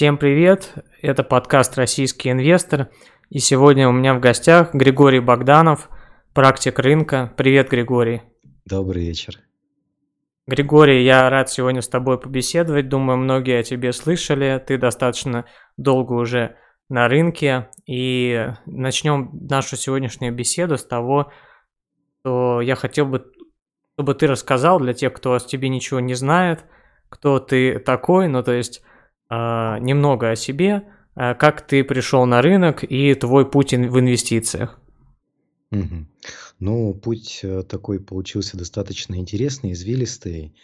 Всем привет, это подкаст «Российский инвестор», и сегодня у меня в гостях Григорий Богданов, практик рынка. Привет, Григорий. Добрый вечер. Григорий, я рад сегодня с тобой побеседовать, думаю, многие о тебе слышали, ты достаточно долго уже на рынке, и начнем нашу сегодняшнюю беседу с того, что я хотел бы, чтобы ты рассказал для тех, кто о тебе ничего не знает, кто ты такой, ну то есть немного о себе, а, как ты пришел на рынок и твой путь в инвестициях. Мгм. Ну, путь э, такой получился достаточно интересный, извилистый.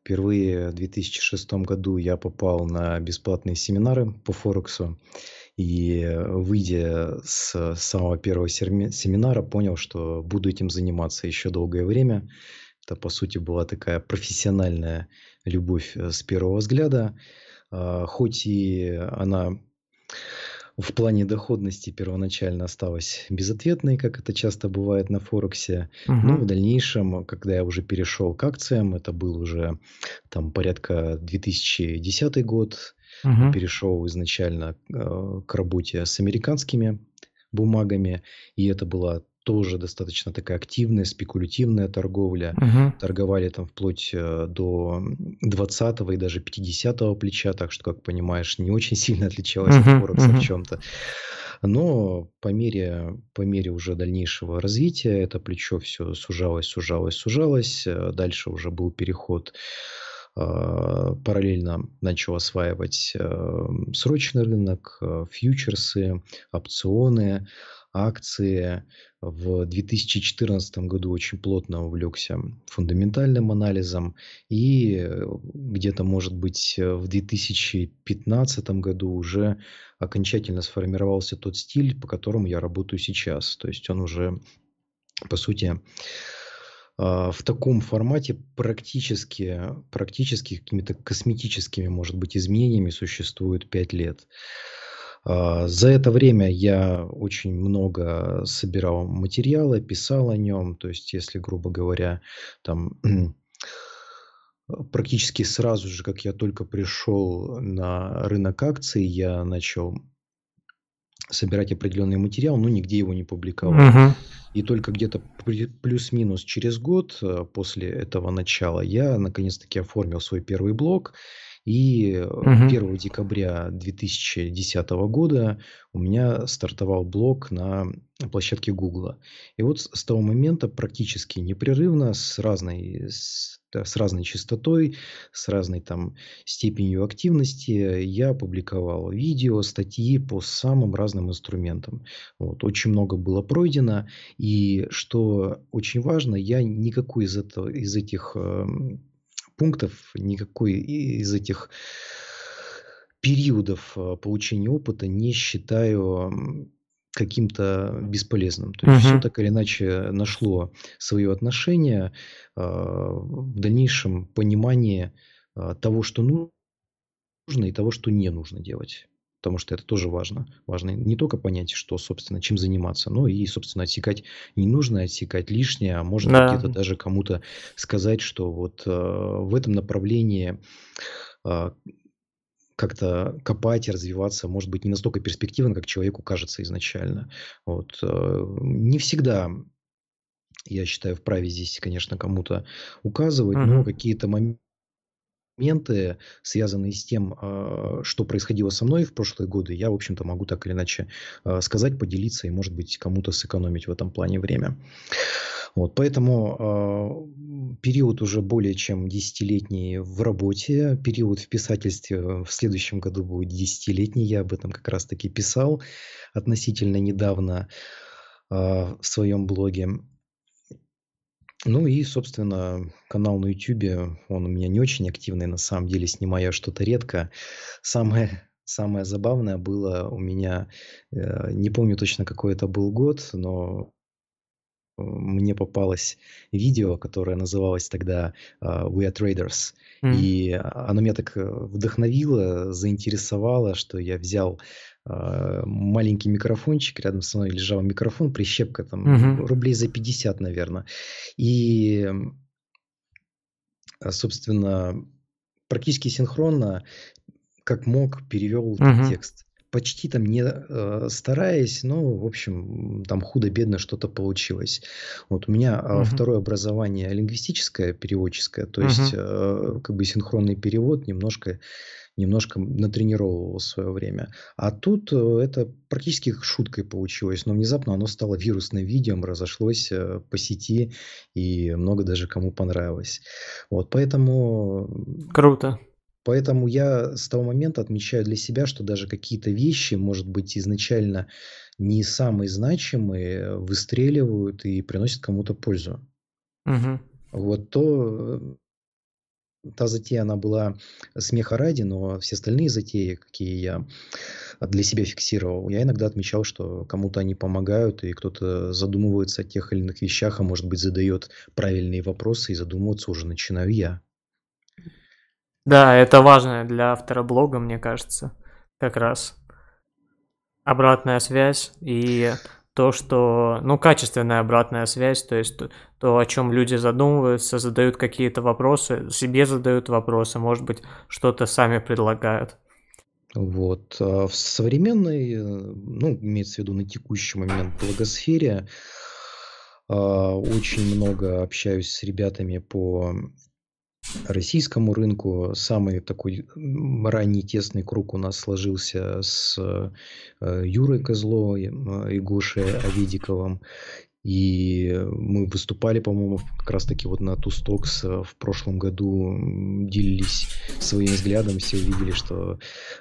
Впервые в 2006 году я попал на бесплатные семинары по Форексу. И э, выйдя с самого первого семинара, понял, что буду этим заниматься еще долгое время. Это, по сути, была такая профессиональная любовь э, с первого взгляда. А, хоть и она в плане доходности первоначально осталась безответной, как это часто бывает на Форексе. Угу. Но в дальнейшем, когда я уже перешел к акциям, это был уже там порядка 2010 год, угу. перешел изначально э, к работе с американскими бумагами, и это была тоже достаточно такая активная, спекулятивная торговля. Угу. Торговали там вплоть э, до 20 и даже 50 плеча, так что, как понимаешь, не очень сильно отличалось угу. от Форекса угу. в чем-то. Но по мере, по мере уже дальнейшего развития это плечо все сужалось, сужалось, сужалось. Э, дальше уже был переход э, параллельно начал осваивать срочный рынок, фьючерсы, опционы, акции. В 2014 году очень плотно увлекся фундаментальным анализом. И э, где-то, может быть, в 2015 году уже окончательно сформировался тот стиль, по которому я работаю сейчас. То есть он уже, по сути, а, в таком формате практически, практически какими-то косметическими, может быть, изменениями существует 5 лет. А, за это время я очень много собирал материала, писал о нем. То есть, если, грубо говоря, там практически сразу же, как я только пришел на рынок акций, я начал собирать определенный материал, но нигде его не публиковал. Мгм. И только где-то плюс-минус через год э, после этого начала я наконец-таки оформил свой первый блог и Мгм. 1 декабря 2010 года у меня стартовал блог на площадке Гугла. И вот с того момента практически непрерывно, с разной, с, с разной частотой, с разной там степенью активности я публиковал видео, статьи по самым разным инструментам. Вот, очень много было пройдено. И что очень важно, я никакой из, этого, из этих эм, пунктов, никакой из этих периодов э, получения опыта не считаю каким-то бесполезным. То есть угу. все так или иначе нашло свое отношение э, в дальнейшем понимании э, того, что нужно и того, что не нужно делать потому что это тоже важно. Важно не только понять, что, собственно, чем заниматься, но и, собственно, отсекать ненужное, отсекать лишнее, а может да. где-то даже кому-то сказать, что вот э, в этом направлении э, как-то копать и развиваться может быть не настолько перспективно, как человеку кажется изначально. Вот. Э, не всегда я считаю, вправе здесь, конечно, кому-то указывать, угу. но какие-то моменты моменты, связанные с тем, а, что происходило со мной в прошлые годы, я, в общем-то, могу так или иначе а, сказать, поделиться и, может быть, кому-то сэкономить в этом плане время. Вот, поэтому э, период уже более чем десятилетний в работе, период в писательстве в следующем году будет десятилетний, я об этом как раз-таки писал относительно недавно э, в своем блоге. Ну и, собственно, канал на YouTube, он у меня не очень активный, на самом деле, снимаю что-то редко. Самое, самое забавное было у меня, э, не помню точно какой это был год, но мне попалось видео, которое называлось тогда э, We are Traders. Mm. И оно меня так э, вдохновило, заинтересовало, что я взял маленький микрофончик, рядом со мной лежал микрофон, прищепка там mm-hmm. рублей за 50, наверное. И, собственно, практически синхронно как мог, перевел Мгм. текст. Почти там не э, стараясь, но, в общем, там худо-бедно что-то получилось. Вот у меня а, Мгм. второе образование лингвистическое, переводческое, то есть Мгм. э, как бы синхронный перевод немножко, немножко натренировал в свое время. А тут э, это практически шуткой получилось, но внезапно оно стало вирусным видео, разошлось э, по сети, и много даже кому понравилось. Вот, поэтому Круто. Поэтому я с того момента отмечаю для себя, что даже какие-то вещи, может быть, изначально не самые значимые, выстреливают и приносят кому-то пользу. Мгм. Вот то, э, та затея, она была смеха ради, но все остальные затеи, какие я для себя фиксировал, я иногда отмечал, что кому-то они помогают, и кто-то задумывается о тех или иных вещах, а может быть, задает правильные вопросы, и задумываться уже начинаю я. Да, это важно для автора блога, мне кажется, как раз. Обратная связь и то, что, ну, качественная обратная связь, то есть то, то, о чем люди задумываются, задают какие-то вопросы, себе задают вопросы, может быть, что-то сами предлагают. Вот. А в современной, э, ну, имеется в виду на текущий момент благосфере, а, очень много общаюсь с ребятами по российскому рынку. Самый такой ранний тесный круг у нас сложился с э, Юрой Козловым э, и Гошей Авидиковым. И мы выступали, по-моему, как раз-таки вот на Тустокс в прошлом году, делились своим взглядом, все увидели, что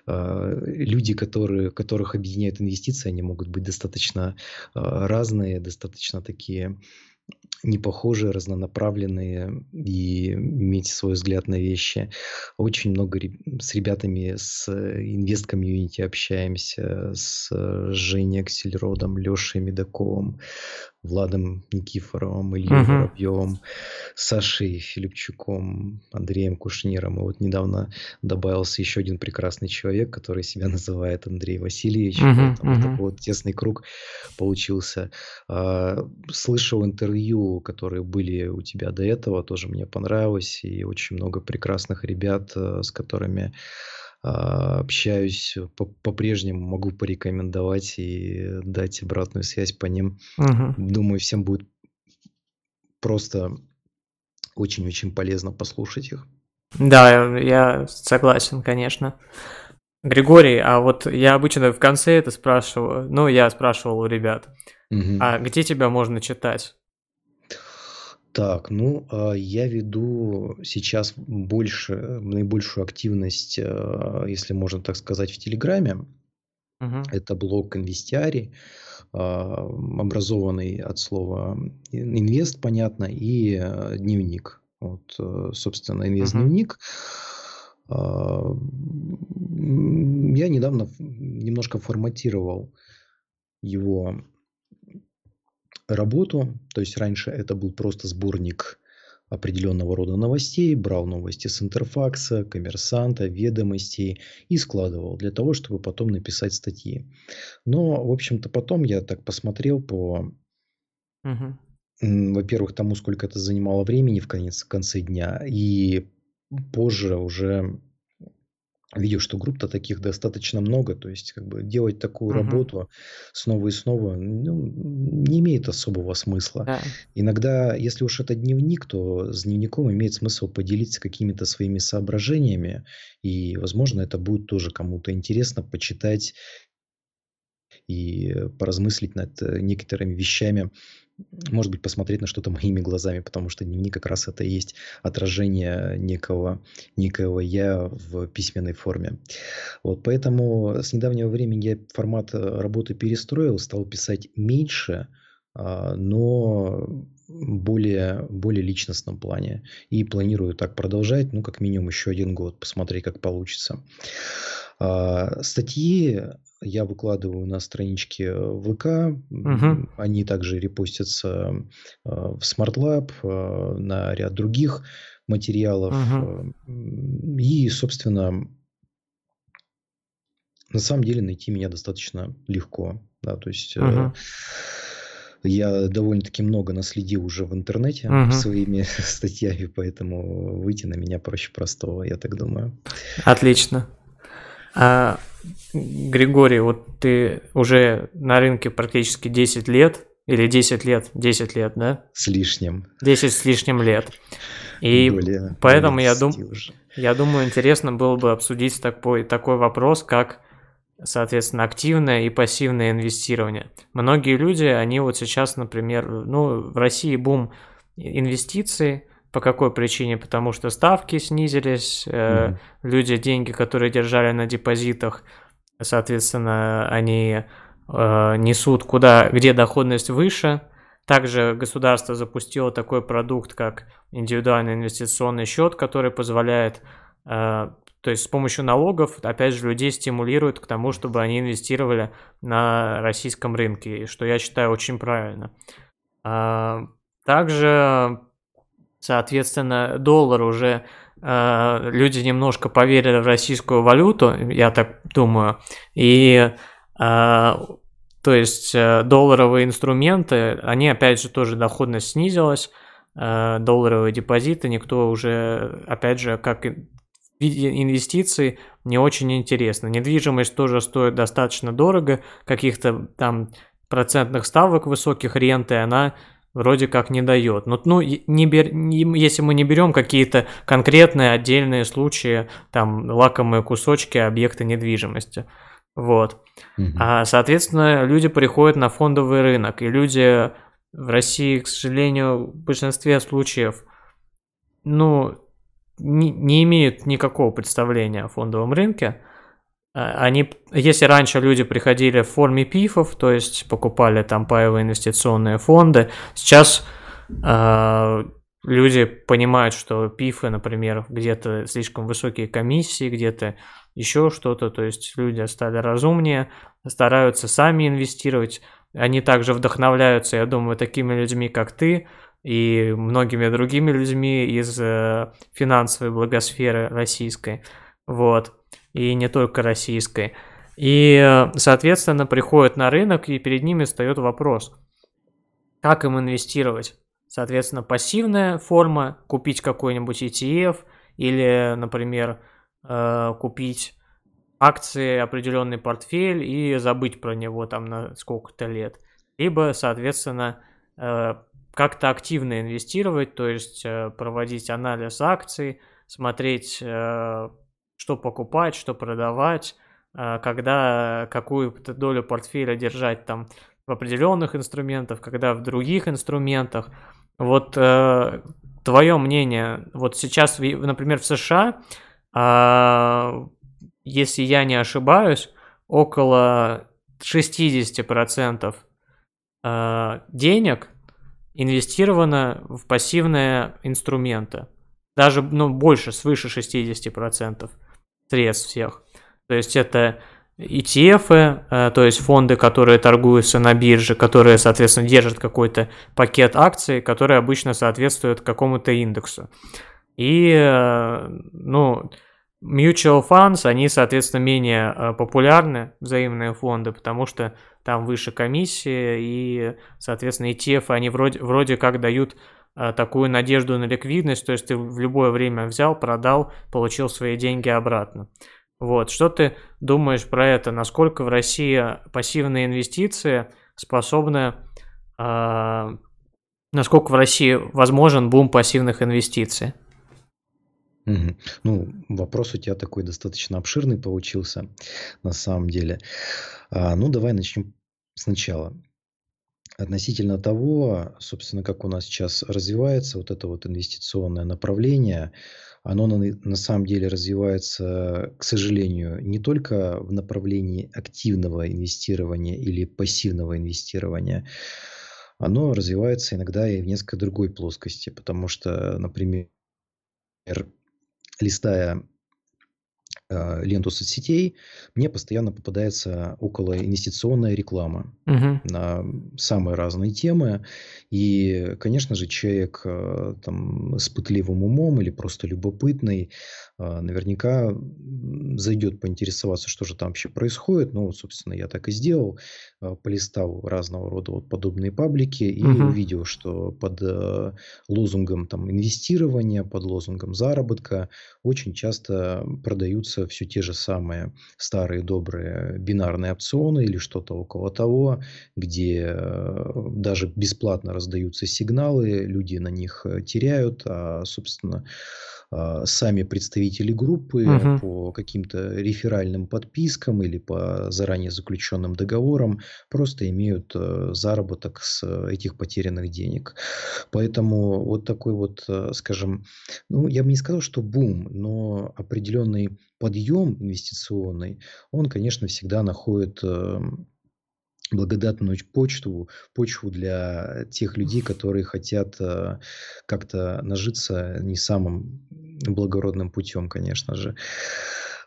э, люди, которые, которых объединяют инвестиции, они могут быть достаточно э, разные, достаточно такие непохожие, разнонаправленные и иметь свой взгляд на вещи. Очень много с ребятами с инвест-комьюнити общаемся, с Женей Аксельродом, Лешей Медаковым, Владом Никифоровым, Ильей Мгм. Воробьевым, Сашей Филипчуком, Андреем Кушниром. И вот недавно добавился еще один прекрасный человек, который себя называет Андрей Васильевич. Мгм, Поэтому мгм. такой вот тесный круг получился. А, Слышал интервью, которые были у тебя до этого, тоже мне понравилось. И очень много прекрасных ребят, э, с которыми общаюсь по- по-прежнему, могу порекомендовать и дать обратную связь по ним. Мгм. Думаю, всем будет просто очень-очень полезно послушать их. Да, я согласен, конечно. Григорий, а вот я обычно в конце это спрашиваю, ну, я спрашивал у ребят, Мгм. а где тебя можно читать? Так, ну, а, я веду сейчас больше, наибольшую активность, а, если можно так сказать, в Телеграме. Мгм. Это блог Инвестиарий, а, образованный от слова инвест, понятно, и дневник. Вот, э, собственно, Мгм. инвест-дневник. А, м, Я недавно ф- немножко форматировал его работу. То есть раньше это был просто сборник определенного рода новостей, брал новости с Интерфакса, Коммерсанта, Ведомостей и складывал для того, чтобы потом написать статьи. Но, в общем-то, потом я так посмотрел по, м, во-первых, тому, сколько это занимало времени в конец, в конце дня, и позже уже видел, что групп-то таких достаточно много, то есть как бы делать такую Мгм. работу снова и снова ну, не имеет особого смысла. Да. Иногда, если уж это дневник, то с дневником имеет смысл поделиться какими-то своими соображениями, и, возможно, это будет тоже кому-то интересно почитать и поразмыслить над э, некоторыми вещами, может быть, посмотреть на что-то моими глазами, потому что дневник как раз это и есть отражение некого, некого я в письменной форме. Вот, поэтому с недавнего времени я формат э, работы перестроил, стал писать меньше, а, но более, более личностном плане. И планирую так продолжать, ну, как минимум еще один год, посмотреть, как получится. А, Статьи я выкладываю на страничке ВК. М, Они также репостятся а, в Smart Lab, а, на ряд других материалов. М, И, собственно, на самом деле найти меня достаточно легко. Да, то есть Мгм. я довольно-таки много наследил уже в интернете Мгм. своими статьями, поэтому выйти на меня проще простого, я так думаю. Отлично. А, Григорий, вот ты уже на рынке практически 10 лет, или 10 лет, 10 лет, да? С лишним. 10 с лишним лет. И более, поэтому более я, дум... я думаю, интересно было бы обсудить такой, такой вопрос, как, соответственно, активное и пассивное инвестирование. Многие люди, они вот сейчас, например, ну, в России бум инвестиций, по какой причине? Потому что ставки снизились, mm-hmm. люди деньги, которые держали на депозитах, соответственно, они э, несут куда, где доходность выше. Также государство запустило такой продукт, как индивидуальный инвестиционный счет, который позволяет, э, то есть с помощью налогов, опять же, людей стимулирует к тому, чтобы они инвестировали на российском рынке, что я считаю очень правильно. Э, также Соответственно, доллар уже э, люди немножко поверили в российскую валюту, я так думаю, и э, то есть э, долларовые инструменты, они опять же тоже доходность снизилась, долларовые депозиты никто уже, опять же, как инвестиций не очень интересно. Недвижимость тоже стоит достаточно дорого, каких-то там процентных ставок высоких ренты, она вроде как не дает. Но, ну, не бер, не, если мы не берем какие-то конкретные отдельные случаи, там, лакомые кусочки объекта недвижимости. Вот. Угу. А, соответственно, люди приходят на фондовый рынок, и люди в России, к сожалению, в большинстве случаев, ну, не, не имеют никакого представления о фондовом рынке. А, они, если раньше люди приходили в форме пифов, то есть покупали там паевые инвестиционные фонды, сейчас э, люди понимают, что пифы, например, где-то слишком высокие комиссии, где-то еще что-то, то есть люди стали разумнее, стараются сами инвестировать, они также вдохновляются, я думаю, такими людьми, как ты, и многими другими людьми из э, финансовой благосферы российской. Вот и не только российской. И, соответственно, приходят на рынок, и перед ними встает вопрос, как им инвестировать. Соответственно, пассивная форма, купить какой-нибудь ETF или, например, э, купить акции, определенный портфель и забыть про него там на сколько-то лет. Либо, соответственно, э, как-то активно инвестировать, то есть э, проводить анализ акций, смотреть что покупать, что продавать, а, когда какую-то долю портфеля держать там в определенных инструментах, когда в других инструментах. Вот э, твое мнение, вот сейчас, например, в США, э, если я не ошибаюсь, около 60% э, денег инвестировано в пассивные инструменты. Даже ну, больше, свыше 60% средств всех. То есть это ETF, э, то есть фонды, которые торгуются на бирже, которые, соответственно, держат какой-то пакет акций, который обычно соответствует какому-то индексу. И, э, ну, mutual funds, они, соответственно, менее э, популярны, взаимные фонды, потому что там выше комиссии, и, соответственно, ETF, они вроде, вроде как дают такую надежду на ликвидность, то есть ты в любое время взял, продал, получил свои деньги обратно. Вот, что ты думаешь про это? Насколько в России пассивные инвестиции способны, э, насколько в России возможен бум пассивных инвестиций? Угу. Ну, вопрос у тебя такой достаточно обширный получился, на самом деле. А, ну, давай начнем сначала относительно того, собственно, как у нас сейчас развивается вот это вот инвестиционное направление, оно на, на самом деле развивается, к сожалению, не только в направлении активного инвестирования или пассивного инвестирования, оно развивается иногда и в несколько другой плоскости, потому что, например, листая ленту соцсетей, мне постоянно попадается около инвестиционная реклама угу. на самые разные темы. И, конечно же, человек э, там, с пытливым умом или просто любопытный э, наверняка зайдет поинтересоваться, что же там вообще происходит. Ну, собственно, я так и сделал. Э, полистал разного рода вот подобные паблики и Мгм. увидел, что под э, лозунгом там, инвестирования, под лозунгом заработка очень часто продаются все те же самые старые добрые бинарные опционы или что-то около того, где э, даже бесплатно раздаются сигналы, люди на них э, теряют, а, собственно, а, сами представители группы Мгм. по каким-то реферальным подпискам или по заранее заключенным договорам просто имеют э, заработок с этих потерянных денег. Поэтому вот такой вот, скажем, ну, я бы не сказал, что бум, но определенный подъем инвестиционный, он, конечно, всегда находит эм, благодатную почту, почву для тех людей, которые хотят э, как-то нажиться не самым благородным путем, конечно же.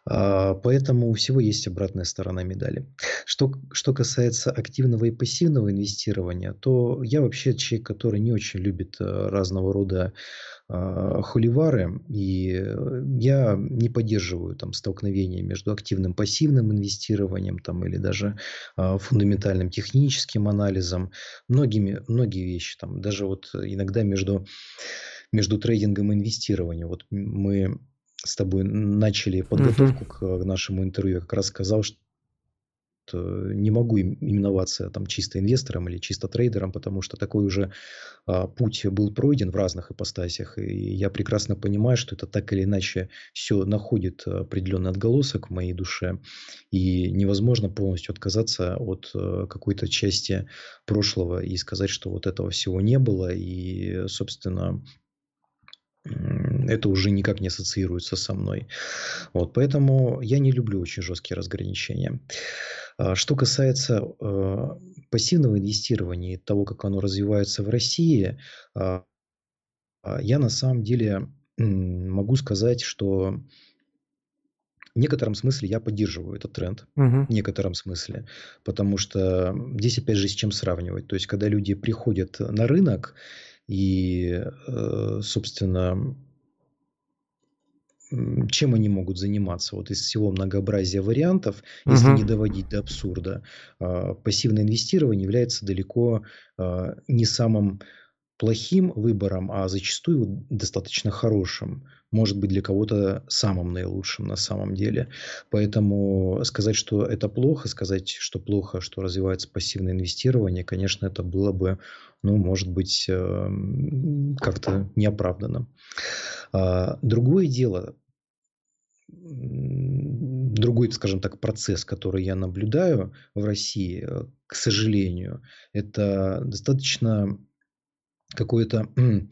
А, Поэтому у всего есть обратная сторона медали. Что, что касается активного и пассивного инвестирования, то я вообще человек, который не очень любит э, разного рода а, холивары, и э, я не поддерживаю там столкновения между активным пассивным инвестированием там, или даже а, фундаментальным техническим анализом, многими, многие вещи, там, даже вот иногда между, между трейдингом и инвестированием. Вот мы с тобой начали подготовку к нашему интервью, я как раз сказал, что не могу им- именоваться там чисто инвестором или чисто трейдером, потому что такой уже а, путь был пройден в разных ипостасях, и я прекрасно понимаю, что это так или иначе все находит определенный отголосок в моей душе, и невозможно полностью отказаться от э, какой-то части прошлого и сказать, что вот этого всего не было, и, собственно, это уже никак не ассоциируется со мной. Вот, поэтому я не люблю очень жесткие разграничения. А, Что касается э, пассивного инвестирования и того, как оно развивается в России, а, я на самом деле м, могу сказать, что в некотором смысле я поддерживаю этот тренд. Мгм. В некотором смысле. Потому что здесь опять же с чем сравнивать. То есть, когда люди приходят на рынок и, э, собственно, чем они могут заниматься? Вот из всего многообразия вариантов, если не Мгм. доводить до абсурда, а, пассивное инвестирование является далеко а, не самым плохим выбором, а зачастую достаточно хорошим. Может быть, для кого-то самым наилучшим на самом деле. Поэтому сказать, что это плохо, сказать, что плохо, что развивается пассивное инвестирование, конечно, это было бы, ну, может быть, эм, как-то неоправданно. А, Другое дело, другой, скажем так, процесс, который я наблюдаю в России, э, к сожалению, это достаточно какое-то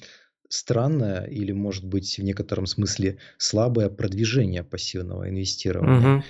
странное или, может быть, в некотором смысле слабое продвижение пассивного инвестирования. Мгм.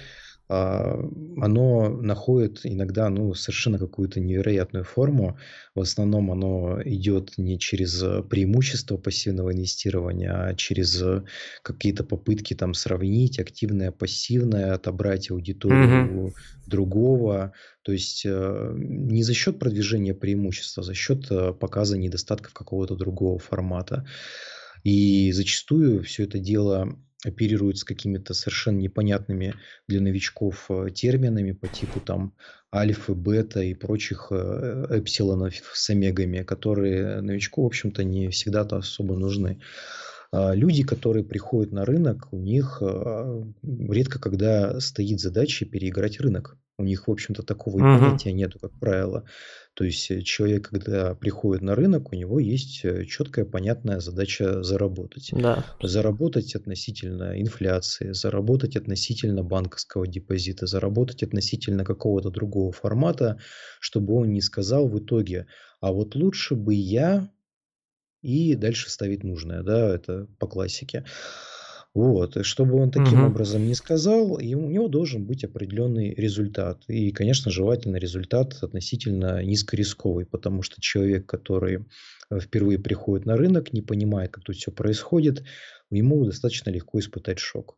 А, Оно находит иногда ну, совершенно какую-то невероятную форму. В основном оно идет не через э, преимущество пассивного инвестирования, а через э, какие-то попытки там сравнить активное, пассивное, отобрать аудиторию у другого. То есть э, не за счет продвижения преимущества, а за счет показа недостатков какого-то другого формата. И зачастую все это дело оперирует с какими-то совершенно непонятными для новичков э, терминами по типу там альфы, бета и прочих э, эпсилонов с омегами, которые новичку, в общем-то, не всегда-то особо нужны. А Люди, которые приходят на рынок, у них э, редко когда стоит задача переиграть рынок. У них, в общем-то, такого и Мгм. понятия нету, как правило. То есть э, человек, когда приходит на рынок, у него есть э, четкая, понятная задача заработать. Да. Заработать относительно инфляции, заработать относительно банковского депозита, заработать относительно какого-то другого формата, чтобы он не сказал в итоге, а вот лучше бы я и дальше ставить нужное, да, это по классике. Вот, и чтобы он таким Мгм. образом не сказал, у него должен быть определенный результат. И, конечно, желательно результат относительно низкорисковый, потому что человек, который э, впервые приходит на рынок, не понимает, как тут все происходит, ему достаточно легко испытать шок.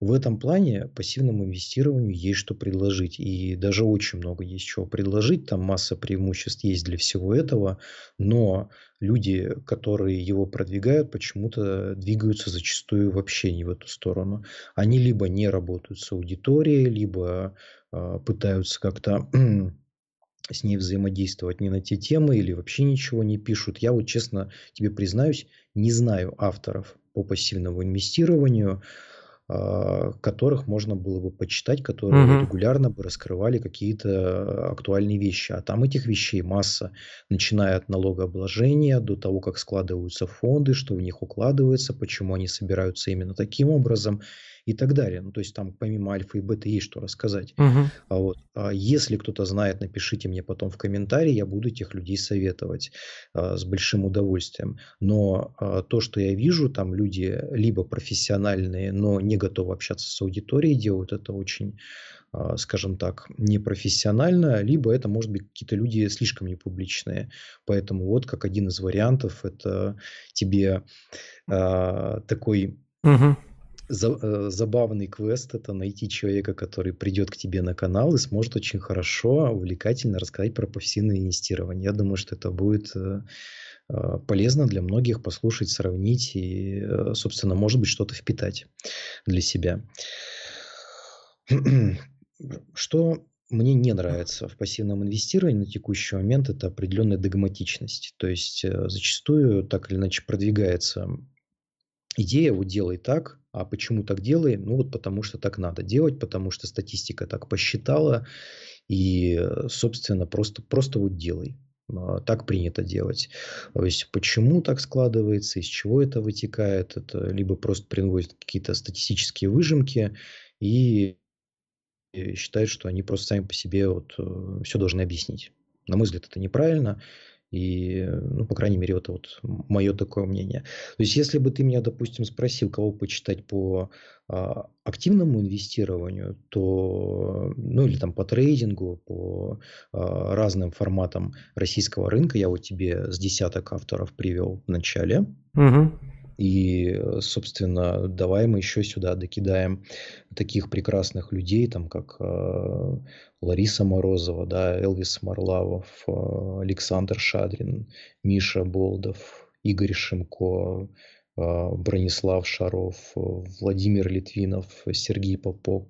В этом плане пассивному инвестированию есть что предложить. И даже очень много есть чего предложить. Там масса преимуществ есть для всего этого. Но люди, которые его продвигают, почему-то двигаются зачастую вообще не в эту сторону. Они либо не работают с аудиторией, либо э, пытаются как-то с ней взаимодействовать не на те темы или вообще ничего не пишут. Я вот честно тебе признаюсь, не знаю авторов по пассивному инвестированию, которых можно было бы почитать, которые Мгм. регулярно бы раскрывали какие-то актуальные вещи. А там этих вещей масса, начиная от налогообложения до того, как складываются фонды, что в них укладывается, почему они собираются именно таким образом и так далее. Ну, то есть там помимо альфа и бета есть что рассказать. Мгм. А вот, а если кто-то знает, напишите мне потом в комментарии, я буду этих людей советовать а, с большим удовольствием. Но а, то, что я вижу, там люди либо профессиональные, но не готовы общаться с аудиторией, делают это очень, а, скажем так, непрофессионально, либо это, может быть, какие-то люди слишком непубличные. Поэтому вот как один из вариантов, это тебе а, такой Мгм. Э, забавный квест это найти человека, который придет к тебе на канал и сможет очень хорошо, увлекательно рассказать про пассивное инвестирование. Я думаю, что это будет э, э, полезно для многих послушать, сравнить и, собственно, может быть, что-то впитать для себя. Что мне не нравится в пассивном инвестировании на текущий момент, это определенная догматичность. То есть зачастую так или иначе продвигается идея вот делай так, а почему так делай? Ну вот потому что так надо делать, потому что статистика так посчитала, и, э, собственно, просто, просто вот делай. А, Так принято делать. То есть почему так складывается, из чего это вытекает, это либо просто приводит какие-то статистические выжимки и считают, что они просто сами по себе вот, все должны объяснить. На мой взгляд, это неправильно. И, э, ну, по крайней мере, это вот мое такое мнение. То есть, если бы ты меня, допустим, спросил, кого почитать по а, активному инвестированию, то, ну, или там по трейдингу, по а, разным форматам российского рынка, я вот тебе с десяток авторов привел в начале. Мгм. И, э, собственно, давай мы еще сюда докидаем таких прекрасных людей, там как э, Лариса Морозова, да, Элвис Марлавов, э, Александр Шадрин, Миша Болдов, Игорь Шимко, Бронислав Шаров, э, Владимир Литвинов, Сергей Попов,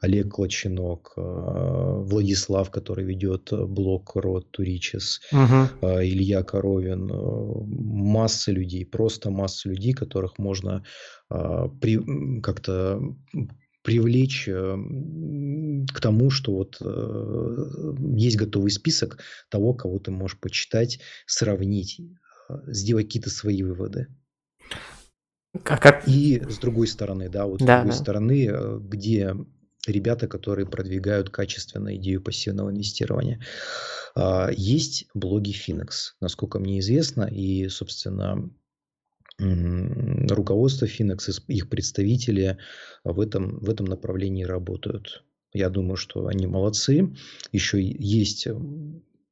Олег Клочинок, э, Владислав, который ведет блог Род Туричес, а, Илья Коровин, э, масса людей, просто масса людей, которых можно а, при- как-то привлечь э, к тому, что вот есть готовый список того, кого ты можешь почитать, сравнить, сделать какие-то свои выводы. А как? И с другой стороны, да, вот с Да, другой да. стороны, э, где ребята, которые продвигают качественно идею пассивного инвестирования. А, Есть блоги Finex, насколько мне известно, и, собственно, руководство Finex и с- их представители в этом, в этом направлении работают. Я думаю, что они молодцы. Еще есть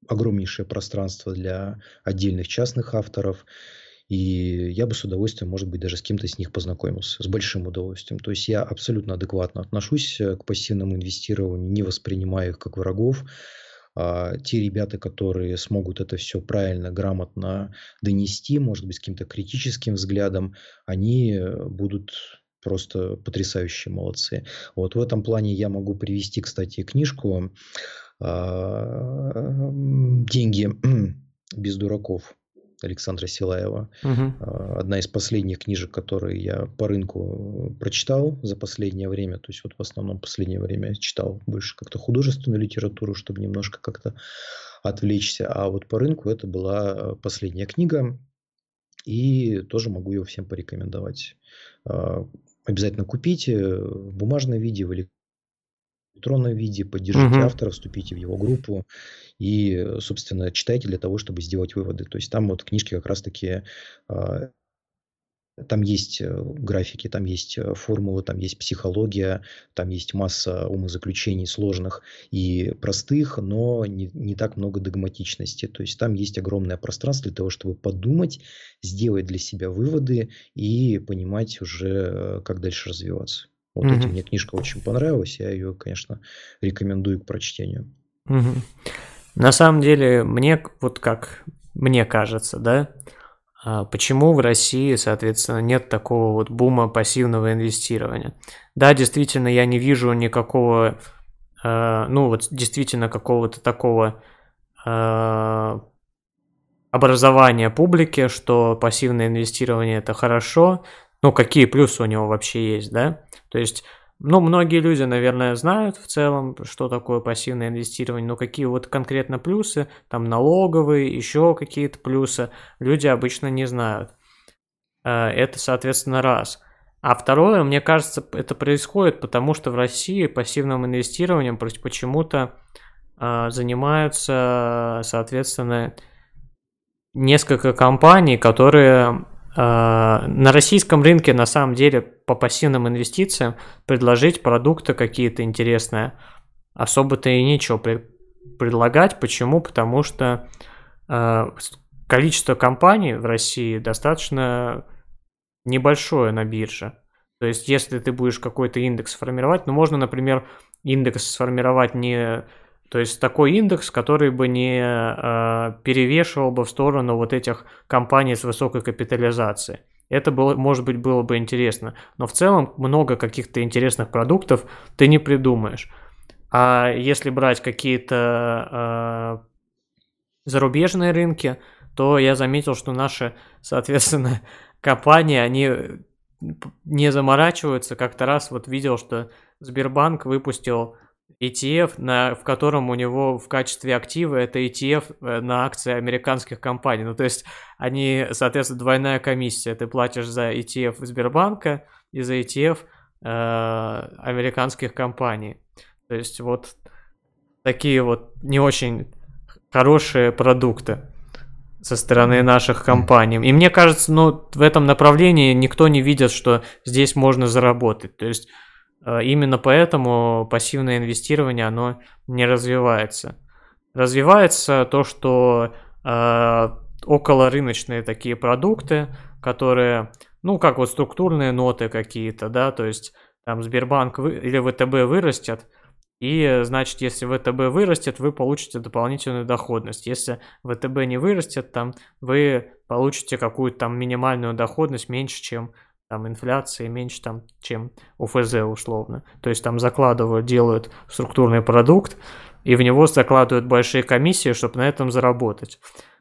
огромнейшее пространство для отдельных частных авторов. И я бы с удовольствием, может быть, даже с кем-то из них познакомился. С большим удовольствием. То есть я абсолютно адекватно отношусь э, к пассивному инвестированию, не воспринимаю их как врагов. А, те ребята, которые смогут это все правильно, грамотно донести, может быть, с каким-то критическим взглядом, они э, будут просто потрясающие молодцы. Вот в этом плане я могу привести, кстати, книжку а, «Деньги без дураков» Александра Силаева. А, Одна из последних книжек, которые я по рынку прочитал за последнее время. То есть вот в основном последнее время читал больше как-то художественную литературу, чтобы немножко как-то отвлечься. А вот по рынку это была э, последняя книга. И тоже могу ее всем порекомендовать. А, Обязательно купите в бумажном виде, в электронном виде, поддержите Мгм. автора, вступите в его группу и, собственно, читайте для того, чтобы сделать выводы. То есть там вот книжки как раз-таки а, там есть э, графики, там есть э, формулы, там есть психология, там есть масса умозаключений сложных и простых, но не, не так много догматичности. То есть там есть огромное пространство для того, чтобы подумать, сделать для себя выводы и понимать уже, э, как дальше развиваться. Вот mm-hmm. этим мне книжка очень понравилась, я ее, конечно, рекомендую к прочтению. Mm-hmm. На самом деле, мне вот как мне кажется, да, а почему в России, соответственно, нет такого вот бума пассивного инвестирования? Да, действительно, я не вижу никакого, э, ну вот действительно какого-то такого э, образования публики, что пассивное инвестирование это хорошо, ну какие плюсы у него вообще есть, да? То есть ну, многие люди, наверное, знают в целом, что такое пассивное инвестирование, но какие вот конкретно плюсы, там налоговые, еще какие-то плюсы, люди обычно не знают. Э, это, соответственно, раз. А второе, мне кажется, это происходит, потому что в России пассивным инвестированием почему-то э, занимаются, соответственно, несколько компаний, которые на российском рынке на самом деле по пассивным инвестициям предложить продукты какие-то интересные особо-то и нечего предлагать. Почему? Потому что а, количество компаний в России достаточно небольшое на бирже. То есть, если ты будешь какой-то индекс формировать, ну, можно, например, индекс сформировать не то есть такой индекс, который бы не э, перевешивал бы в сторону вот этих компаний с высокой капитализацией. Это было, может быть, было бы интересно. Но в целом много каких-то интересных продуктов ты не придумаешь. А если брать какие-то э, зарубежные рынки, то я заметил, что наши, соответственно, компании, они не заморачиваются. Как-то раз вот видел, что Сбербанк выпустил ETF, на, в котором у него в качестве актива это ETF э, на акции американских компаний. Ну, то есть они, соответственно, двойная комиссия. Ты платишь за ETF Сбербанка и за ETF э, американских компаний. То есть вот такие вот не очень хорошие продукты со стороны наших компаний. И мне кажется, ну, в этом направлении никто не видит, что здесь можно заработать. То есть именно поэтому пассивное инвестирование, оно не развивается. Развивается то, что э, околорыночные такие продукты, которые, ну, как вот структурные ноты какие-то, да, то есть там Сбербанк вы, или ВТБ вырастет, и, значит, если ВТБ вырастет, вы получите дополнительную доходность. Если ВТБ не вырастет, там вы получите какую-то там минимальную доходность меньше, чем там инфляции меньше, там, чем УФЗ условно. То есть там закладывают, делают структурный продукт, и в него закладывают большие комиссии, чтобы на этом заработать.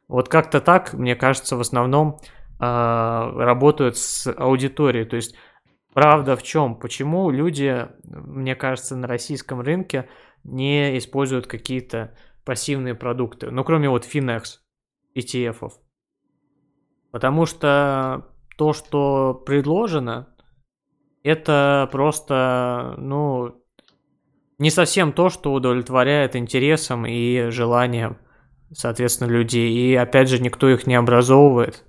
Вот как-то так, мне кажется, в основном э, работают с аудиторией. То есть правда в чем? Почему люди, мне кажется, на российском рынке не используют какие-то пассивные продукты, ну кроме вот Finex, ETF-ов. Потому что то, что предложено, это просто, ну, не совсем то, что удовлетворяет интересам и желаниям, соответственно, людей. И опять же, никто их не образовывает.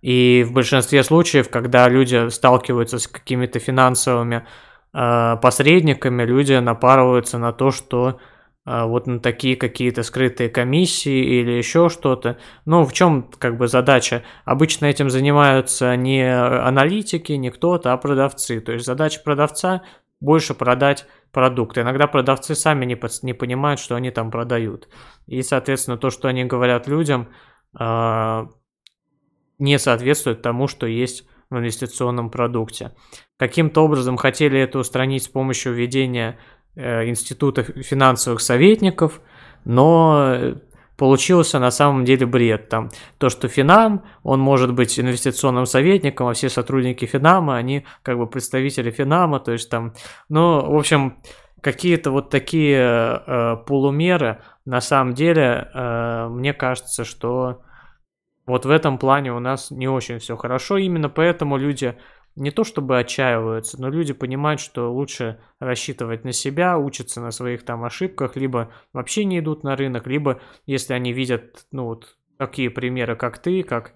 И в большинстве случаев, когда люди сталкиваются с какими-то финансовыми э, посредниками, люди напарываются на то, что вот на такие какие-то скрытые комиссии или еще что-то. Ну, в чем как бы задача? Обычно этим занимаются не аналитики, не кто-то, а продавцы. То есть задача продавца больше продать продукт. Иногда продавцы сами не, не понимают, что они там продают. И, соответственно, то, что они говорят людям, а, не соответствует тому, что есть в инвестиционном продукте. Каким-то образом хотели это устранить с помощью введения Э, института финансовых советников, но получился на самом деле бред. Там то, что Финам, он может быть инвестиционным советником, а все сотрудники Финама, они как бы представители Финама, то есть там, ну, в общем, какие-то вот такие э, полумеры, на самом деле, э, мне кажется, что вот в этом плане у нас не очень все хорошо, именно поэтому люди не то чтобы отчаиваются, но люди понимают, что лучше рассчитывать на себя, учатся на своих там ошибках, либо вообще не идут на рынок, либо если они видят, ну вот, такие примеры, как ты, как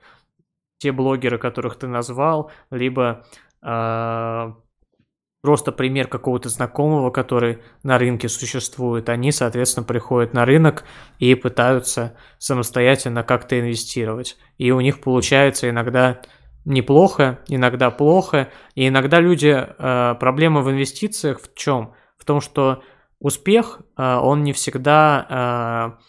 те блогеры, которых ты назвал, либо э, просто пример какого-то знакомого, который на рынке существует, они, соответственно, приходят на рынок и пытаются самостоятельно как-то инвестировать. И у них получается иногда неплохо, иногда плохо. И иногда люди... Э, проблема в инвестициях в чем? В том, что успех, э, он не всегда э,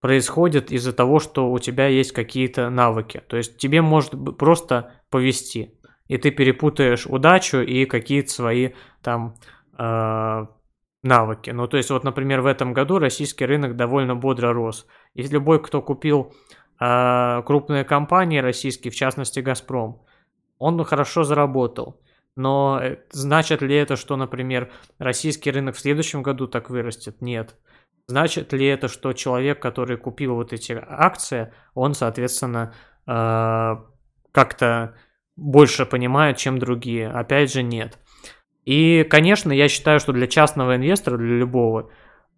происходит из-за того, что у тебя есть какие-то навыки. То есть тебе может просто повести, и ты перепутаешь удачу и какие-то свои там навыки. Ну, то есть, вот, например, в этом году российский рынок довольно бодро рос. И любой, кто купил крупные компании российские, в частности «Газпром», он хорошо заработал. Но э, значит ли это, что, например, российский рынок в следующем году так вырастет? Нет. Значит ли это, что человек, который купил вот эти акции, он, соответственно, э, как-то больше понимает, чем другие? Опять же, нет. И, конечно, я считаю, что для частного инвестора, для любого,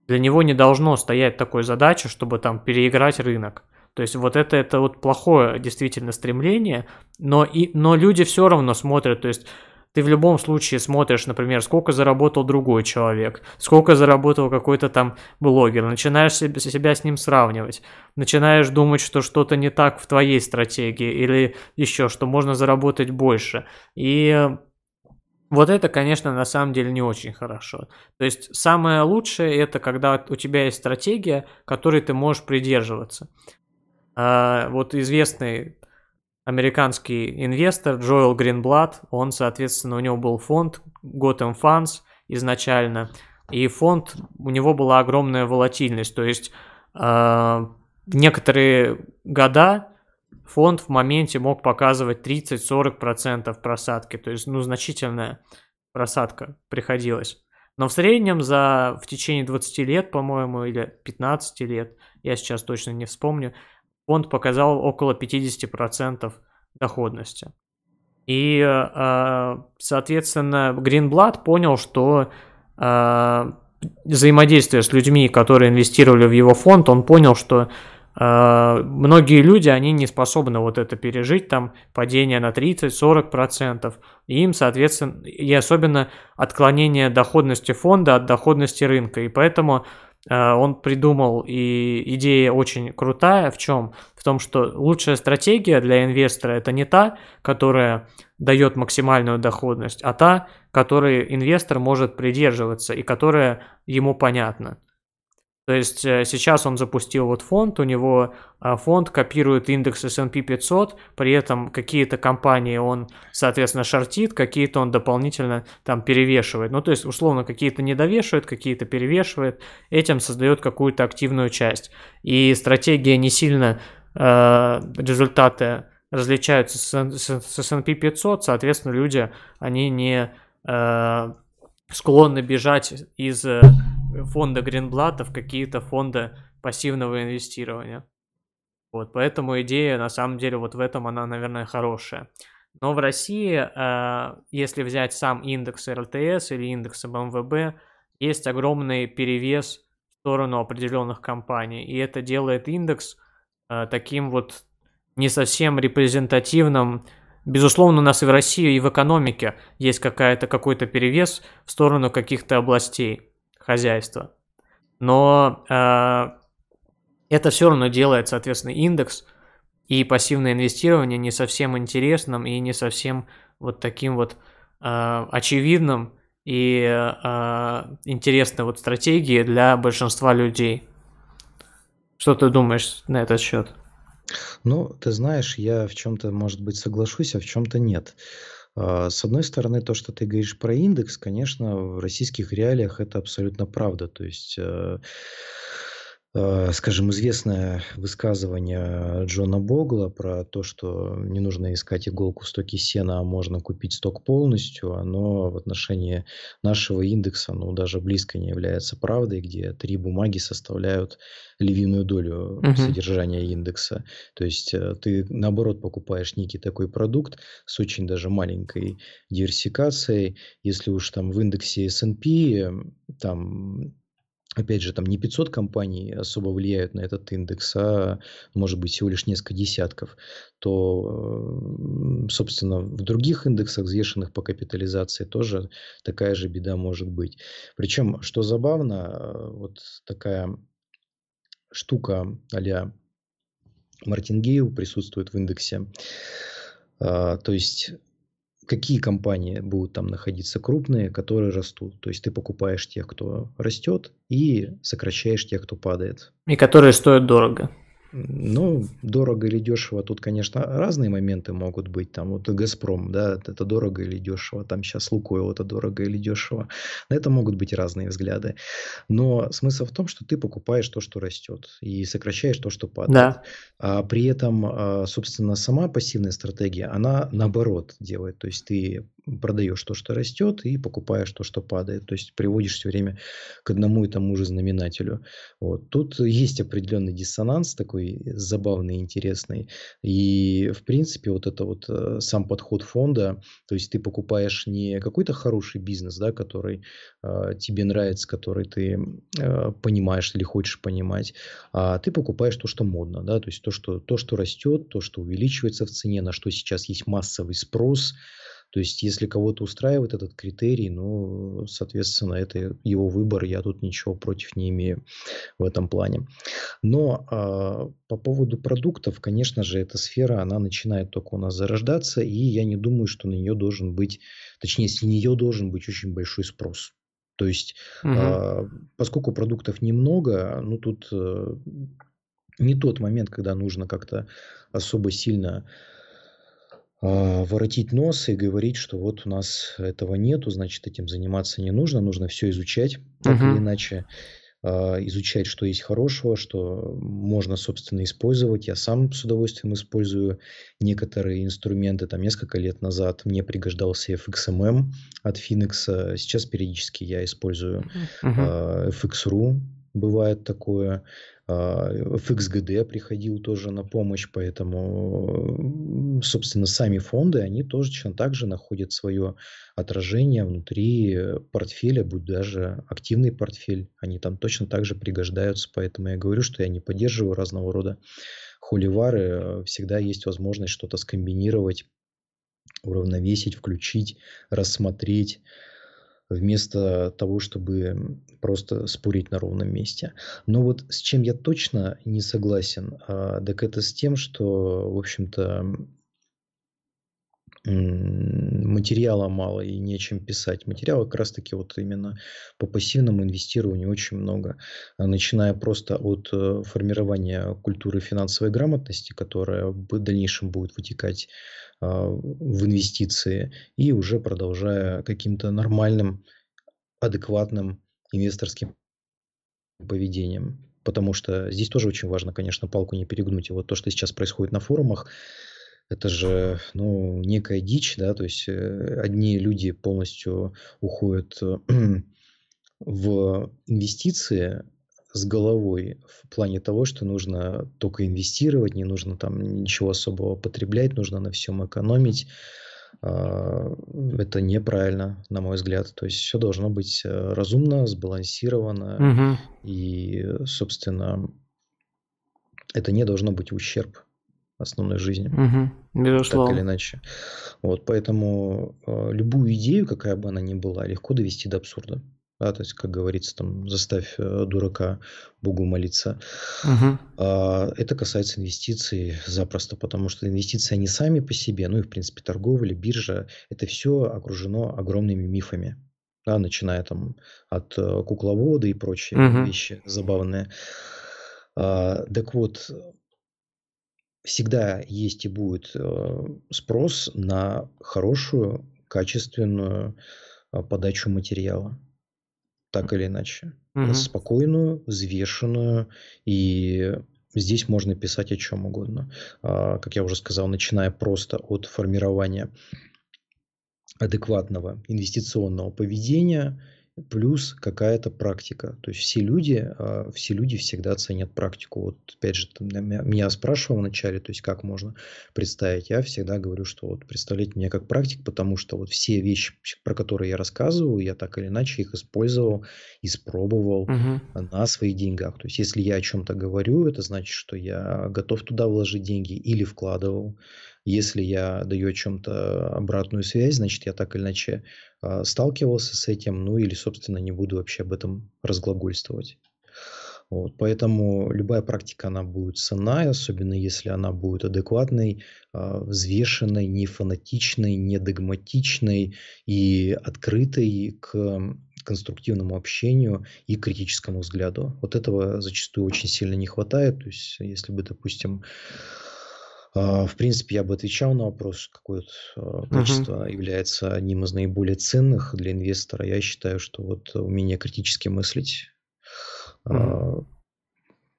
для него не должно стоять такой задачи, чтобы там переиграть рынок. То есть вот это, это вот плохое действительно стремление, но, и, но люди все равно смотрят, то есть ты в любом случае смотришь, например, сколько заработал другой человек, сколько заработал какой-то там блогер, начинаешь себя, себя с ним сравнивать, начинаешь думать, что что-то не так в твоей стратегии или еще, что можно заработать больше. И вот это, конечно, на самом деле не очень хорошо. То есть самое лучшее это когда у тебя есть стратегия, которой ты можешь придерживаться. А, вот известный американский инвестор Джоэл Гринблад, он, соответственно, у него был фонд Gotham Funds изначально, и фонд, у него была огромная волатильность, то есть э, некоторые года фонд в моменте мог показывать 30-40% просадки, то есть, ну, значительная просадка приходилась. Но в среднем за в течение 20 лет, по-моему, или 15 лет, я сейчас точно не вспомню, фонд показал около 50% доходности. И, э, соответственно, Greenblatt понял, что э, взаимодействие с людьми, которые инвестировали в его фонд, он понял, что э, многие люди, они не способны вот это пережить, там падение на 30-40%, и им, соответственно, и особенно отклонение доходности фонда от доходности рынка, и поэтому Э, он придумал, и идея очень крутая в чем? В том, что лучшая стратегия для инвестора это не та, которая дает максимальную доходность, а та, которой инвестор может придерживаться и которая ему понятна. То есть э, сейчас он запустил вот фонд, у него а, фонд копирует индекс S&P 500, при этом какие-то компании он, соответственно, шортит, какие-то он дополнительно там перевешивает. Ну, то есть, условно, какие-то не довешивает, какие-то перевешивает, этим создает какую-то активную часть. И стратегия не сильно э, результаты различаются с S&P 500, соответственно, люди, они не э, склонны бежать из э, фонда Гринблата в какие-то фонды пассивного инвестирования. Вот, поэтому идея, на самом деле, вот в этом она, наверное, хорошая. Но в России, э, если взять сам индекс РТС или индекс МВБ, есть огромный перевес в сторону определенных компаний. И это делает индекс э, таким вот не совсем репрезентативным Безусловно, у нас и в России, и в экономике есть какая-то, какой-то перевес в сторону каких-то областей хозяйства. Но э, это все равно делает, соответственно, индекс и пассивное инвестирование не совсем интересным и не совсем вот таким вот э, очевидным и э, интересной вот стратегией для большинства людей. Что ты думаешь на этот счет? Ну, ты знаешь, я в чем-то, может быть, соглашусь, а в чем-то нет. С одной стороны, то, что ты говоришь про индекс, конечно, в российских реалиях это абсолютно правда. То есть Э, скажем, известное высказывание Джона Богла про то, что не нужно искать иголку в стоке сена, а можно купить сток полностью, оно в отношении нашего индекса, ну, даже близко не является правдой, где три бумаги составляют львиную долю uh-huh. содержания индекса. То есть э, ты, наоборот, покупаешь некий такой продукт с очень даже маленькой диверсификацией. Если уж там в индексе S&P там опять же, там не 500 компаний особо влияют на этот индекс, а может быть всего лишь несколько десятков, то, собственно, в других индексах, взвешенных по капитализации, тоже такая же беда может быть. Причем, что забавно, вот такая штука а-ля Мартингейл присутствует в индексе. А, то есть какие компании будут там находиться крупные, которые растут. То есть ты покупаешь тех, кто растет, и сокращаешь тех, кто падает. И которые стоят дорого. Ну, дорого или дешево, тут, конечно, разные моменты могут быть. Там вот Газпром, да, это дорого или дешево. Там сейчас Лукойл, это дорого или дешево. На это могут быть разные взгляды. Но смысл в том, что ты покупаешь то, что растет, и сокращаешь то, что падает. Да. А при этом, а, собственно, сама пассивная стратегия, она наоборот делает. То есть ты продаешь то, что растет, и покупаешь то, что падает. То есть приводишь все время к одному и тому же знаменателю. Вот. Тут есть определенный диссонанс такой забавный, интересный. И, в принципе, вот это вот э, сам подход фонда, то есть ты покупаешь не какой-то хороший бизнес, да, который э, тебе нравится, который ты э, понимаешь или хочешь понимать, а ты покупаешь то, что модно, да, то есть то, что, то, что растет, то, что увеличивается в цене, на что сейчас есть массовый спрос, то есть, если кого-то устраивает этот критерий, ну, соответственно, это его выбор, я тут ничего против не имею в этом плане. Но а, по поводу продуктов, конечно же, эта сфера, она начинает только у нас зарождаться, и я не думаю, что на нее должен быть, точнее, с нее должен быть очень большой спрос. То есть, угу. а, поскольку продуктов немного, ну тут а, не тот момент, когда нужно как-то особо сильно воротить нос и говорить, что вот у нас этого нету, значит, этим заниматься не нужно, нужно все изучать так угу. или иначе, а, изучать, что есть хорошего, что можно, собственно, использовать. Я сам с удовольствием использую некоторые инструменты. Там несколько лет назад мне пригождался FXMM от Phoenix. Сейчас периодически я использую угу. FX.ru, бывает такое. FXGD приходил тоже на помощь, поэтому, собственно, сами фонды, они тоже точно так же находят свое отражение внутри портфеля, будь даже активный портфель, они там точно так же пригождаются, поэтому я говорю, что я не поддерживаю разного рода холивары, всегда есть возможность что-то скомбинировать, уравновесить, включить, рассмотреть, вместо того, чтобы просто спорить на ровном месте. Но вот с чем я точно не согласен, а, так это с тем, что, в общем-то, материала мало и нечем писать. Материала как раз таки вот именно по пассивному инвестированию очень много. А, начиная просто от э, формирования культуры финансовой грамотности, которая в дальнейшем будет вытекать в инвестиции, и уже продолжая каким-то нормальным, адекватным инвесторским поведением. Потому что здесь тоже очень важно, конечно, палку не перегнуть. И вот то, что сейчас происходит на форумах, это же ну, некая дичь, да, то есть э, одни люди полностью уходят э, в инвестиции с головой в плане того, что нужно только инвестировать, не нужно там ничего особого потреблять, нужно на всем экономить. А, это неправильно, на мой взгляд. То есть все должно быть э, разумно, сбалансировано. Угу. И, собственно, это не должно быть ущерб основной жизни. Угу, безусловно. Так или иначе. Вот, поэтому э, любую идею, какая бы она ни была, легко довести до абсурда. Да, то есть, как говорится, там, заставь э, дурака Богу молиться. Угу. А, это касается инвестиций запросто, потому что инвестиции, они сами по себе, ну и, в принципе, торговля, биржа, это все окружено огромными мифами. Да, начиная там от э, кукловода и прочие угу. вещи забавные. А, так вот, всегда есть и будет э, спрос на хорошую, качественную подачу материала так или иначе. Угу. Спокойную, взвешенную и Здесь можно писать о чем угодно. А, как я уже сказал, начиная просто от формирования адекватного инвестиционного поведения плюс какая-то практика. То есть все люди, а, все люди всегда ценят практику. Вот опять же, меня спрашивал вначале, то есть как можно представить. Я всегда говорю, что вот представлять меня как практик, потому что вот все вещи, про которые я рассказываю, я так или иначе их использовал, испробовал угу. на своих деньгах. То есть если я о чем-то говорю, это значит, что я готов туда вложить деньги или вкладывал. Если я даю о чем-то обратную связь, значит, я так или иначе а, сталкивался с этим, ну или, собственно, не буду вообще об этом разглагольствовать. Вот, поэтому любая практика, она будет ценная, особенно если она будет адекватной, а, взвешенной, не фанатичной, не догматичной и открытой к конструктивному общению и критическому взгляду. Вот этого зачастую очень сильно не хватает. То есть, если бы, допустим, в принципе, я бы отвечал на вопрос, какое Мгм. качество является одним из наиболее ценных для инвестора. Я считаю, что вот умение критически мыслить. А,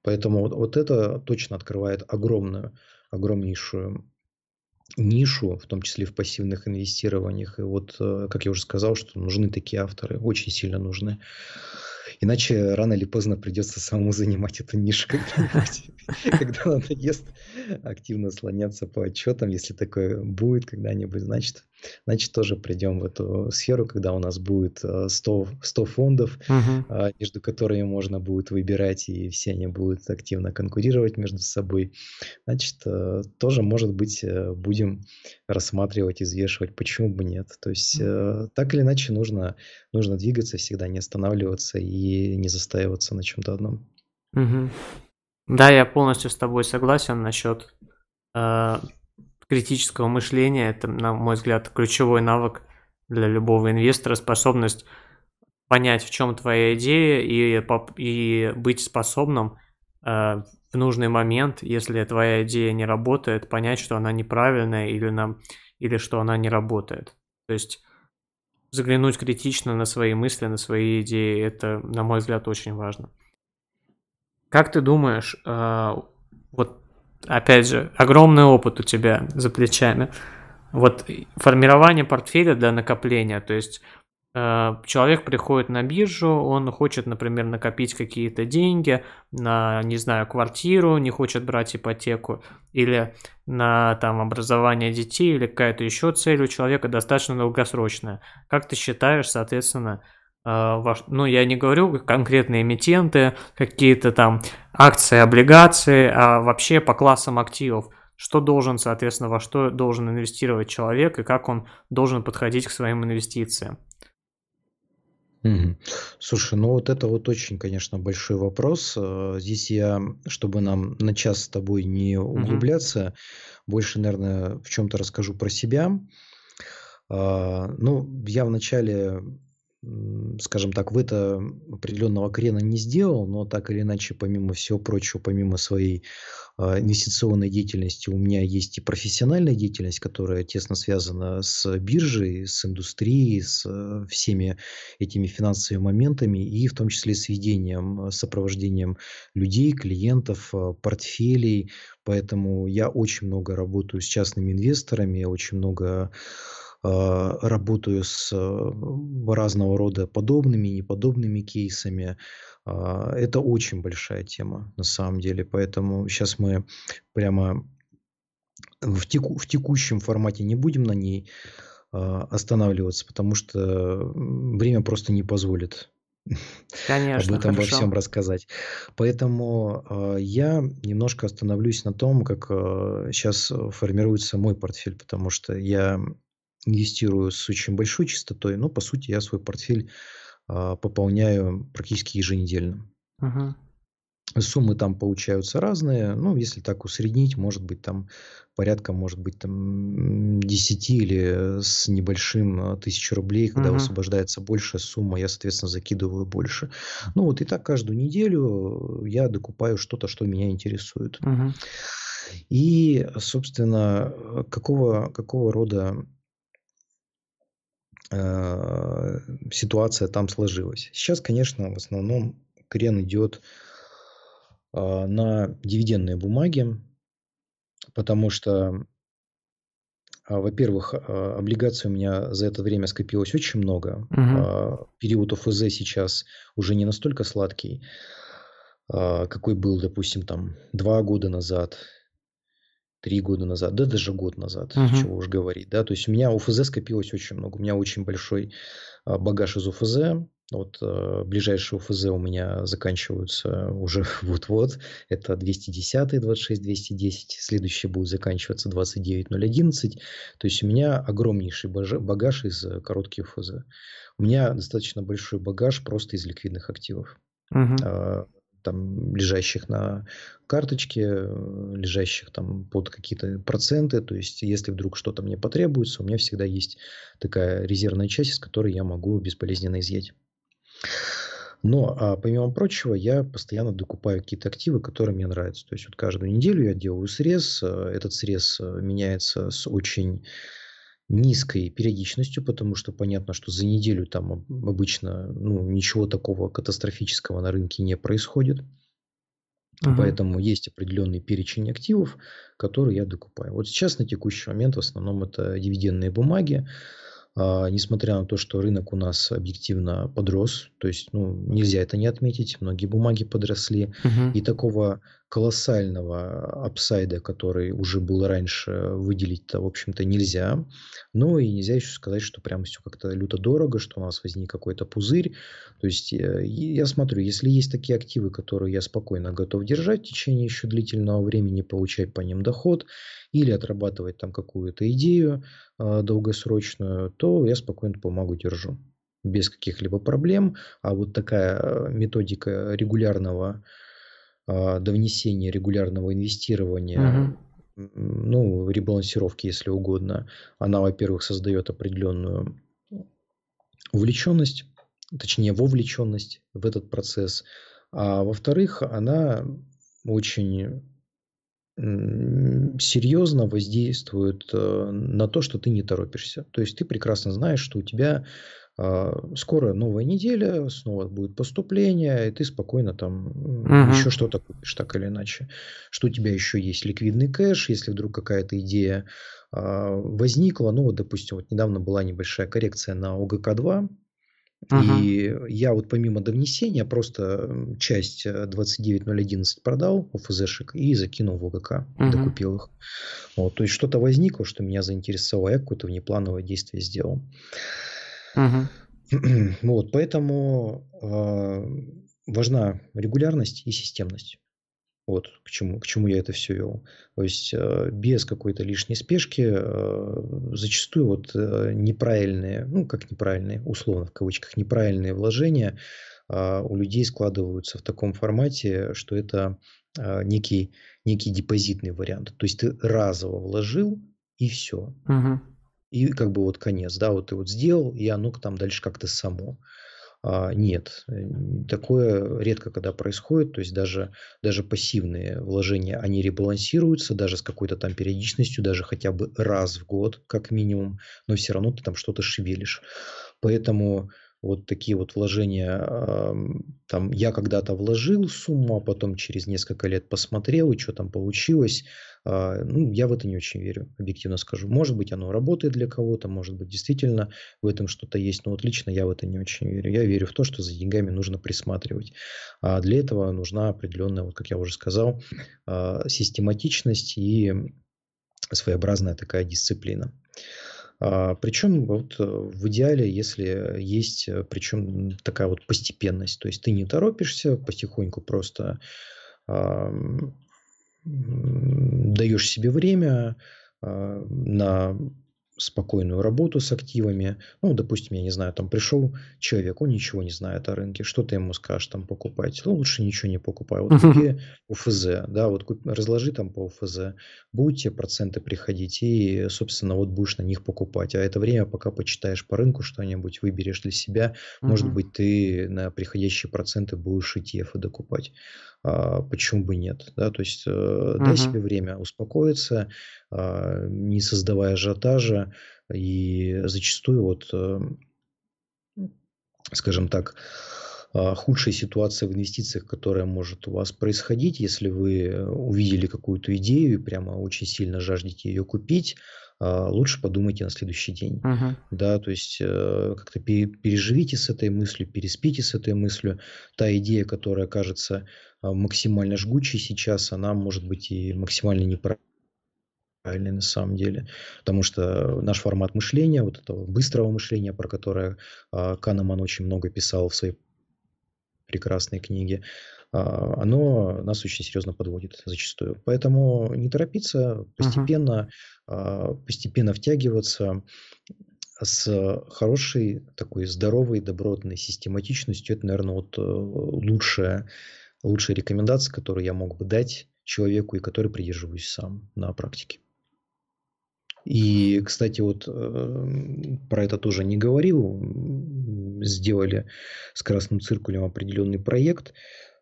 Поэтому вот, вот это точно открывает огромную, огромнейшую нишу, в том числе в пассивных инвестированиях. И вот, э, как я уже сказал, что нужны такие авторы, очень сильно нужны. Иначе рано или поздно придется самому занимать эту нишу когда-нибудь, когда надоест активно слоняться по отчетам, если такое будет когда-нибудь, значит, значит тоже придем в эту сферу, когда у нас будет э, 100, 100 фондов, а, между которыми можно будет выбирать, и все они будут активно конкурировать между собой. Значит, э, тоже, может быть, э, будем рассматривать, извешивать, почему бы нет. То есть, э, так или иначе, нужно, нужно двигаться всегда, не останавливаться и не застаиваться на чем-то одном. Мгм. Да, я полностью с тобой согласен насчет э, критического мышления. Это, на мой взгляд, ключевой навык для любого инвестора. Способность понять, в чем твоя идея и, и быть способным э, в нужный момент, если твоя идея не работает, понять, что она неправильная или, нам, или что она не работает. То есть заглянуть критично на свои мысли, на свои идеи, это, на мой взгляд, очень важно. Как ты думаешь, э, вот опять же, огромный опыт у тебя за плечами, вот формирование портфеля для накопления, то есть человек приходит на биржу, он хочет, например, накопить какие-то деньги на, не знаю, квартиру, не хочет брать ипотеку, или на там образование детей, или какая-то еще цель у человека достаточно долгосрочная. Как ты считаешь, соответственно, э, ваш- ну, я не говорю конкретные эмитенты, какие-то там акции, облигации, а вообще по классам активов. Что должен, соответственно, во что должен инвестировать человек и как он должен подходить к своим инвестициям. Мгм. Слушай, ну вот это вот очень, конечно, большой вопрос. Э, Здесь я, чтобы нам на час с тобой не углубляться, больше, наверное, в чем-то расскажу про себя. А, Ну, я вначале, скажем так, в это определенного крена не сделал, но так или иначе, помимо всего прочего, помимо своей а, инвестиционной деятельности, у меня есть и профессиональная деятельность, которая тесно связана с биржей, с индустрией, с э, всеми этими финансовыми моментами, и в том числе с ведением, сопровождением людей, клиентов, э, портфелей. Поэтому я очень много работаю с частными инвесторами, очень много работаю с э, разного рода подобными, неподобными кейсами. А, Это очень большая тема на самом деле, поэтому сейчас мы прямо в, теку- в текущем формате не будем на ней а, останавливаться, потому что время просто не позволит об Конечно, этом во всем хорошо. рассказать. Поэтому а, я немножко остановлюсь на том, как сейчас формируется мой портфель, потому что я инвестирую с очень большой частотой, но по сути я свой портфель а, пополняю практически еженедельно. Мгм. Суммы там получаются разные, ну, если так усреднить, может быть, там порядка, может быть, там м, 10 или с небольшим тысяч рублей, когда Мгм. высвобождается большая сумма, я, соответственно, закидываю больше. Ну, вот и так каждую неделю я докупаю что-то, что меня интересует. Мгм. И, собственно, какого, какого рода ситуация там сложилась. Сейчас, конечно, в основном крен идет а, на дивидендные бумаги, потому что, а, во-первых, облигаций у меня за это время скопилось очень много. А, Период ОФЗ сейчас уже не настолько сладкий, какой был, допустим, там два года назад, три года назад, да даже год назад, Мгм. чего уж говорить, да. То есть у меня ОФЗ скопилось очень много. У меня очень большой а, багаж из ОФЗ. Вот э, ближайшие ОФЗ у меня заканчиваются уже вот-вот. Это 210, 26, 210. Следующие будут заканчиваться 29, 011. То есть у меня огромнейший багаж из э, коротких ОФЗ. У меня достаточно большой багаж просто из ликвидных активов. Мгм. А, там лежащих на карточке, лежащих там под какие-то проценты. То есть, если вдруг что-то мне потребуется, у меня всегда есть такая резервная часть, из которой я могу безболезненно изъять. Но, а, помимо прочего, я постоянно докупаю какие-то активы, которые мне нравятся. То есть, вот каждую неделю я делаю срез. Этот срез э, меняется с очень низкой периодичностью, потому что понятно, что за неделю там обычно ну, ничего такого катастрофического на рынке не происходит. Угу. Поэтому есть определенный перечень активов, которые я докупаю. Вот сейчас на текущий момент в основном это дивидендные бумаги. А, несмотря на то, что рынок у нас объективно подрос, то есть ну, нельзя это не отметить, многие бумаги подросли, угу. и такого колоссального апсайда, который уже был раньше, выделить-то, в общем-то, нельзя. Но и нельзя еще сказать, что прям все как-то люто дорого, что у нас возник какой-то пузырь. То есть э, я смотрю, если есть такие активы, которые я спокойно готов держать в течение еще длительного времени, получать по ним доход или отрабатывать там какую-то идею э, долгосрочную, то я спокойно бумагу держу без каких-либо проблем. А вот такая э, методика регулярного до внесения регулярного инвестирования, угу. ну, ребалансировки, если угодно, она, во-первых, создает определенную увлеченность, точнее, вовлеченность в этот процесс, а во-вторых, она очень серьезно воздействует э, на то, что ты не торопишься. То есть ты прекрасно знаешь, что у тебя а, скоро новая неделя, снова будет поступление, и ты спокойно там угу. еще что-то купишь, так или иначе. Что у тебя еще есть ликвидный кэш, если вдруг какая-то идея а, возникла. Ну, вот, допустим, вот недавно была небольшая коррекция на ОГК-2, Uh-huh. И я вот помимо довнесения просто часть 29011 продал ОФЗшек и закинул в ОГК, uh-huh. докупил их. Вот, то есть что-то возникло, что меня заинтересовало, я какое-то внеплановое действие сделал. Угу. Вот, поэтому э, важна регулярность и системность. Вот к чему, к чему я это все вел. То есть э, без какой-то лишней спешки э, зачастую вот э, неправильные, ну как неправильные, условно в кавычках, неправильные вложения у людей складываются в таком формате, что это некий, некий депозитный вариант. То есть ты разово вложил и все. Угу и как бы вот конец, да, вот ты вот сделал, и оно там дальше как-то само. А, нет, такое редко когда происходит, то есть даже, даже пассивные вложения, они ребалансируются даже с какой-то там периодичностью, даже хотя бы раз в год как минимум, но все равно ты там что-то шевелишь. Поэтому вот такие вот вложения, там я когда-то вложил сумму, а потом через несколько лет посмотрел, и что там получилось. А, ну, я в это не очень верю, объективно скажу. Может быть, оно работает для кого-то, может быть, действительно в этом что-то есть, но вот лично я в это не очень верю. Я верю в то, что за деньгами нужно присматривать. А для этого нужна определенная, вот как я уже сказал, а, систематичность и своеобразная такая дисциплина. А, причем вот э, в идеале, если есть, э, причем такая вот постепенность, то есть ты не торопишься, потихоньку просто даешь себе время а, на спокойную работу с активами. Ну, допустим, я не знаю, там пришел человек, он ничего не знает о рынке, что ты ему скажешь там покупать? Ну, лучше ничего не покупай. Вот купи УФЗ, да, вот купи, разложи там по УФЗ, будете проценты приходить и, собственно, вот будешь на них покупать. А это время, пока почитаешь по рынку что-нибудь, выберешь для себя, может быть, ты на приходящие проценты будешь ETF докупать почему бы нет, да, то есть э, дай себе время успокоиться, а, не создавая ажиотажа, и зачастую вот, э, скажем так, а, худшая ситуация в инвестициях, которая может у вас происходить, если вы увидели какую-то идею и прямо очень сильно жаждете ее купить, а, лучше подумайте на следующий день. Uh-huh. Да, то есть э, как-то переживите с этой мыслью, переспите с этой мыслью. Та идея, которая кажется а, максимально жгучей сейчас, она может быть и максимально неправильной на самом деле. Потому что наш формат мышления, вот этого быстрого мышления, про которое а, Канеман очень много писал в своей прекрасной книге, а, оно нас очень серьезно подводит зачастую. Поэтому не торопиться, постепенно, uh-huh. постепенно втягиваться с хорошей, такой здоровой, добротной систематичностью. Это, наверное, вот э, лучшее лучшие рекомендации, которые я мог бы дать человеку и которые придерживаюсь сам на практике. И, кстати, вот э, про это тоже не говорил. Сделали с Красным Циркулем определенный проект,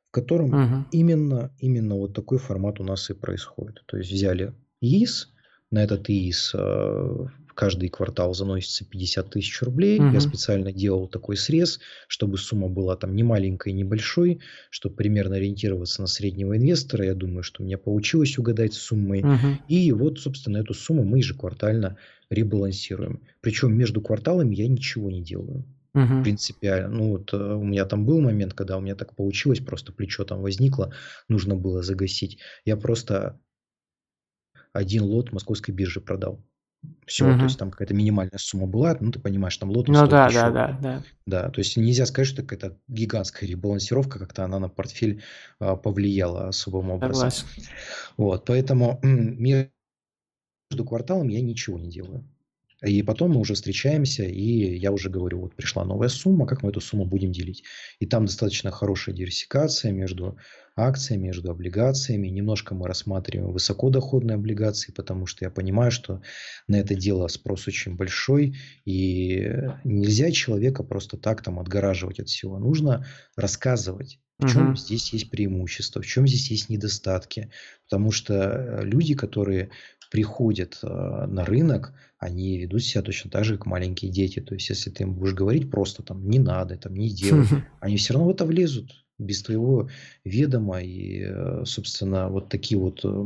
в котором Мгм. именно, именно вот такой формат у нас и происходит. То есть взяли ИИС, на этот ИИС э, каждый квартал заносится 50 тысяч рублей. Я Мгм. специально делал такой срез, чтобы сумма была там не маленькой, не большой, чтобы примерно ориентироваться на среднего инвестора. Я думаю, что у меня получилось угадать с суммой. Мгм. И вот, собственно, эту сумму мы ежеквартально ребалансируем. Причем между кварталами я ничего не делаю. Мгм. Принципиально. Ну, вот э, у меня там был момент, когда у меня так получилось, просто плечо там возникло, нужно было загасить. Я просто один лот московской биржи продал. Все, то Мгм. есть там какая-то минимальная сумма была, ну, ты понимаешь, там лот Ну да, да, да, да. Да, то есть нельзя сказать, что какая-то гигантская ребалансировка, как-то она на портфель а, повлияла особым образом. Согласен. Вот, поэтому между кварталами я ничего не делаю. И потом мы уже встречаемся, и я уже говорю, вот пришла новая сумма, как мы эту сумму будем делить. И там достаточно хорошая диверсификация между акциями, между облигациями. Немножко мы рассматриваем высокодоходные облигации, потому что я понимаю, что на это дело спрос очень большой, и нельзя человека просто так там отгораживать от всего. Нужно рассказывать, в чем Мгм. здесь есть преимущества, в чем здесь есть недостатки. Потому что э, люди, которые приходят э, на рынок, они ведут себя точно так же, как маленькие дети. То есть, если ты им будешь говорить просто там не надо, там не делай, они все равно в это влезут без твоего ведома. И, э, собственно, вот такие вот э,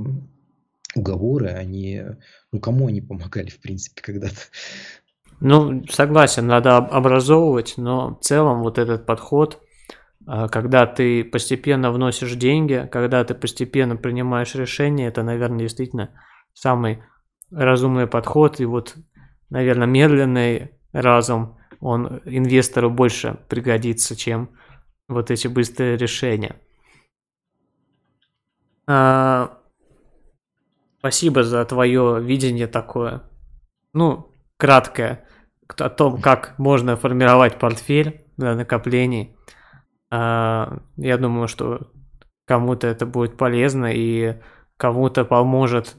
уговоры, они, ну, кому они помогали, в принципе, когда-то? Ну, согласен, надо об- образовывать, но в целом вот этот подход, а, когда ты постепенно вносишь деньги, когда ты постепенно принимаешь решения, это, наверное, действительно самый разумный подход. И вот, наверное, медленный разум, он инвестору больше пригодится, чем вот эти быстрые решения. А, Спасибо за твое видение такое. Ну, краткое о том, как можно формировать портфель для накоплений. А, Я думаю, что кому-то это будет полезно и кому-то поможет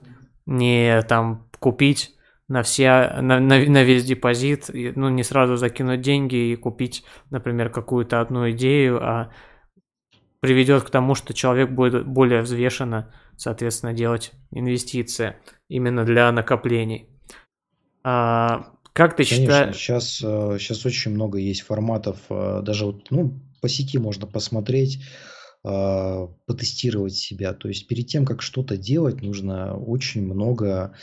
не там купить на все на, на, на весь депозит, и, ну не сразу закинуть деньги и купить, например, какую-то одну идею, а приведет к тому, что человек будет более взвешенно, соответственно, делать инвестиции именно для накоплений. А, как ты Конечно, считаешь? сейчас, сейчас очень много есть форматов, э, даже вот, ну, по сети можно посмотреть, а, потестировать себя. То есть перед тем, как что-то делать, нужно очень много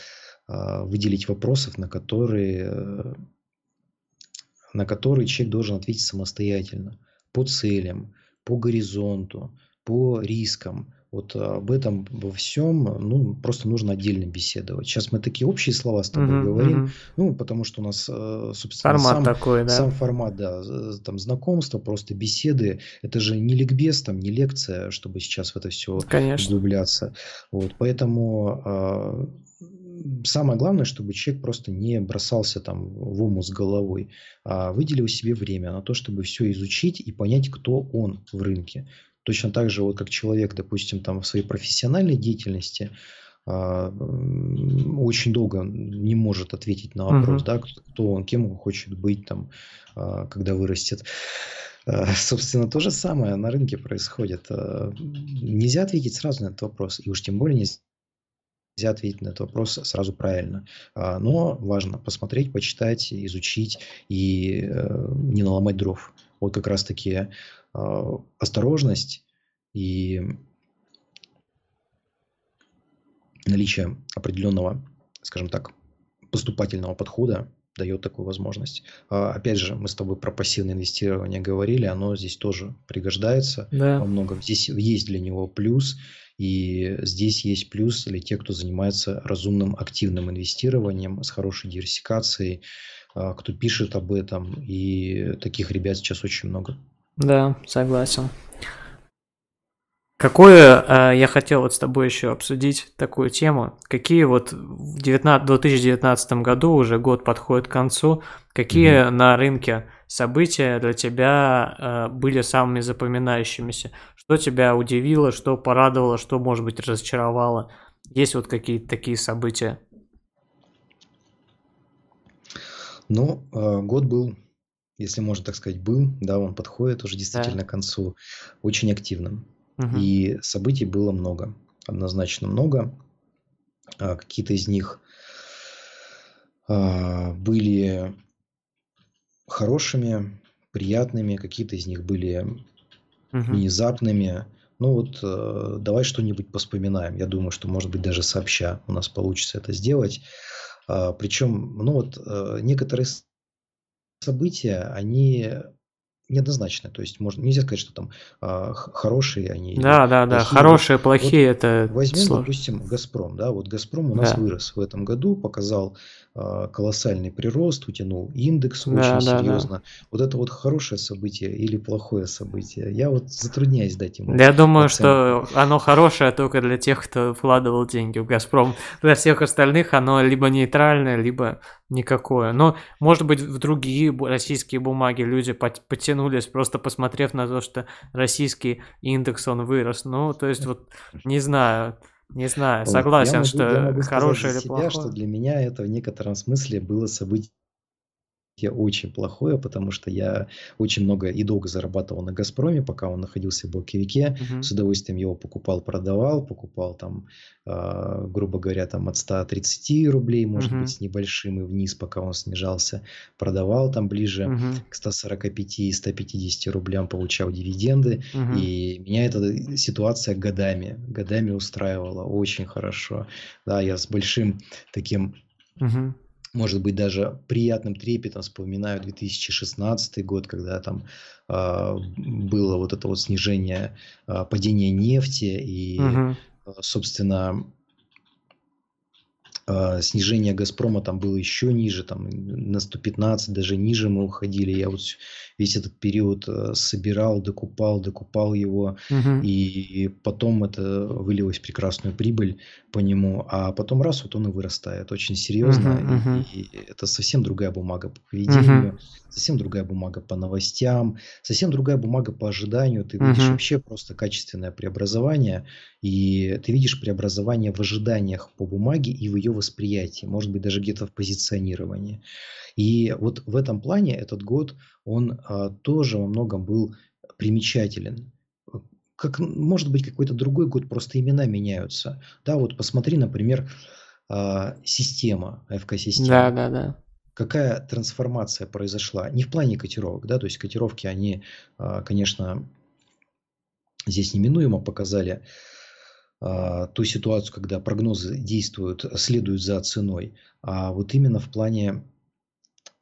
выделить вопросов, на которые, э, на которые человек должен ответить самостоятельно. По целям, по горизонту, по рискам. Вот об этом во всем, ну, просто нужно отдельно беседовать. Сейчас мы такие общие слова с тобой Мгм, говорим, ну, потому что у нас, э, собственно, Формат сам, такой, да. сам формат, да, там знакомства, просто беседы. Это же не ликбез, там, не лекция, чтобы сейчас в это все Конечно. углубляться. Вот, поэтому а, самое главное, чтобы человек просто не бросался там в ому с головой, а выделил себе время на то, чтобы все изучить и понять, кто он в рынке. Точно так же, вот как человек, допустим, там в своей профессиональной деятельности а, очень долго не может ответить на вопрос, Мгм. да, кто он, кем он хочет быть там, а, когда вырастет. А, Собственно, то же самое на рынке происходит. Нельзя ответить сразу на этот вопрос, и уж тем более нельзя нельзя ответить на этот вопрос сразу правильно. А, Но важно посмотреть, почитать, изучить и э, не наломать дров. Вот как раз-таки а, осторожность и наличие определенного, скажем так, поступательного подхода дает такую возможность. А, Опять же, мы с тобой про пассивное инвестирование говорили, оно здесь тоже пригождается Да. во многом. Здесь есть для него плюс, и здесь есть плюс для тех, кто занимается разумным активным инвестированием с хорошей диверсификацией, а, кто пишет об этом, и таких ребят сейчас очень много. Да, согласен. Какое э, я хотел вот с тобой еще обсудить такую тему? Какие вот в 19, 2019 году уже год подходит к концу? Какие mm-hmm. на рынке события для тебя э, были самыми запоминающимися? Что тебя удивило, что порадовало, что может быть разочаровало? Есть вот какие-то такие события? Ну, э, год был, если можно так сказать, был, да, он подходит уже действительно да. к концу, очень активным. Угу. И событий было много, однозначно много. А, какие-то из них а, были хорошими, приятными, какие-то из них были угу. внезапными. Ну вот э, давай что-нибудь поспоминаем. Я думаю, что, может быть, даже сообща у нас получится это сделать. А, причем, ну вот э, некоторые события, они неоднозначно. То есть можно, нельзя сказать, что там а, хорошие они. Да, да, да. Хорошие, плохие вот это. Возьмем, сложно. допустим, Газпром. Да, вот Газпром у нас да. вырос в этом году, показал а, колоссальный прирост, утянул индекс да, очень да, серьезно. Да. Вот это вот хорошее событие или плохое событие? Я вот затрудняюсь дать ему. Я думаю, оценку. что оно хорошее только для тех, кто вкладывал деньги в Газпром. Для всех остальных оно либо нейтральное, либо никакое. Но, может быть, в другие российские бумаги люди потянулись, просто посмотрев на то, что российский индекс, он вырос. Ну, то есть, вот, не знаю, не знаю, согласен, я могу, что я могу хорошее или себя, плохое. что для меня это в некотором смысле было событие очень плохое, потому что я очень много и долго зарабатывал на «Газпроме», пока он находился в Болкевике. Угу. С удовольствием его покупал, продавал, покупал там, э, грубо говоря, там от 130 рублей, может угу. быть, с небольшим и вниз, пока он снижался. Продавал там ближе угу. к 145 и 150 рублям, получал дивиденды. Угу. И меня эта ситуация годами, годами устраивала очень хорошо. Да, я с большим таким... Угу может быть, даже приятным трепетом вспоминаю 2016 год, когда там э, было вот это вот снижение, э, падение нефти и, угу. собственно, снижение Газпрома там было еще ниже, там на 115, даже ниже мы уходили. Я вот весь этот период э, собирал, докупал, докупал его, угу. и потом это вылилось в прекрасную прибыль по нему, а потом раз вот он и вырастает очень серьезно, угу, и, и это совсем другая бумага по поведению, угу. совсем другая бумага по новостям, совсем другая бумага по ожиданию. Ты видишь угу. вообще просто качественное преобразование, и ты видишь преобразование в ожиданиях по бумаге и в ее восприятии, может быть даже где-то в позиционировании. И вот в этом плане этот год, он а, тоже во многом был примечателен. Как, может быть, какой-то другой год, просто имена меняются. Да, вот посмотри, например, а, система, АФК-система. Да, да, да. Какая трансформация произошла? Не в плане котировок, да, то есть котировки, они, а, конечно, здесь неминуемо показали ту ситуацию, когда прогнозы действуют, следуют за ценой, а вот именно в плане